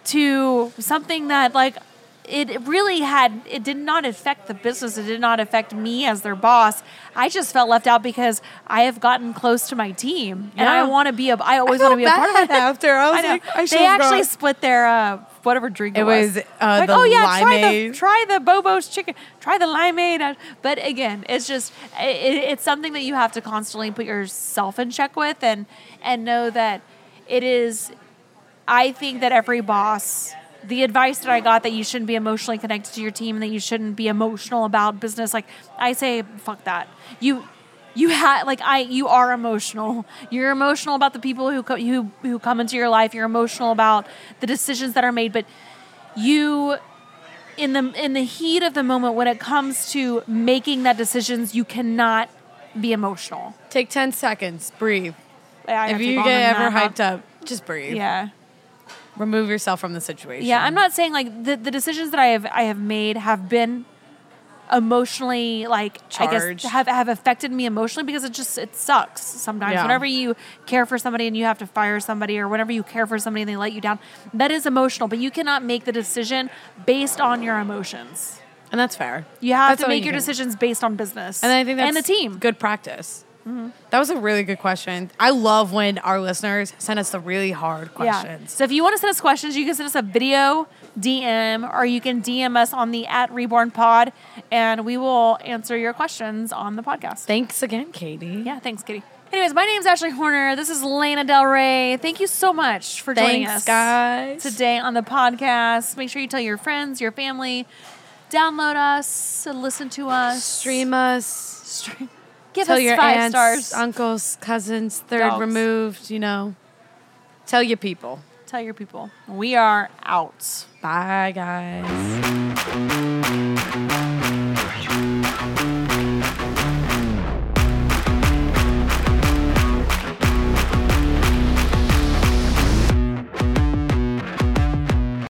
to something that like it really had it did not affect the business it did not affect me as their boss i just felt left out because i have gotten close to my team and i want to be a i always want to be a part of it after. I was know. like, I they actually gone. split their uh, whatever drink it, It was, uh, like, the oh yeah, try the limeade. try the Bobo's chicken, try the limeade. But again, it's just it, it's something that you have to constantly put yourself in check with, and and know that it is. I think that every boss, the advice that I got that you shouldn't be emotionally connected to your team and that you shouldn't be emotional about business, like I say, fuck that. You you had like I you are emotional. You're emotional about the people who co- who who come into your life. You're emotional about the decisions that are made, but you in the in the heat of the moment when it comes to making that decisions, you cannot be emotional. Take ten seconds. Breathe. I if you get ever that, huh? hyped up, just breathe. yeah. Remove yourself from the situation. Yeah, I'm not saying like the, the decisions that I have I have made have been emotionally like I guess have have affected me emotionally because it just it sucks sometimes. Yeah. Whenever you care for somebody and you have to fire somebody or whenever you care for somebody and they let you down, that is emotional, but you cannot make the decision based on your emotions. and that's fair. You have That's to make you your can- decisions based on business. And I think that's and the team. Good practice. Mm-hmm. That was a really good question. I love when our listeners send us the really hard questions. Yeah. So if you want to send us questions, you can send us a video DM, or you can DM us on the at Reborn Pod, and we will answer your questions on the podcast. Thanks again, Katie. Yeah, thanks, Kitty. Anyways, my name's Ashley Horner. This is Lana Del Rey. Thank you so much for joining Thanks, us guys. today on the podcast. Make sure you tell your friends, your family, download us, listen to us, Stream us. stream. Give Tell us your five aunts, stars. uncles, cousins, third Dogs. removed, you know. Tell your people. Tell your people. We are out. Bye, guys.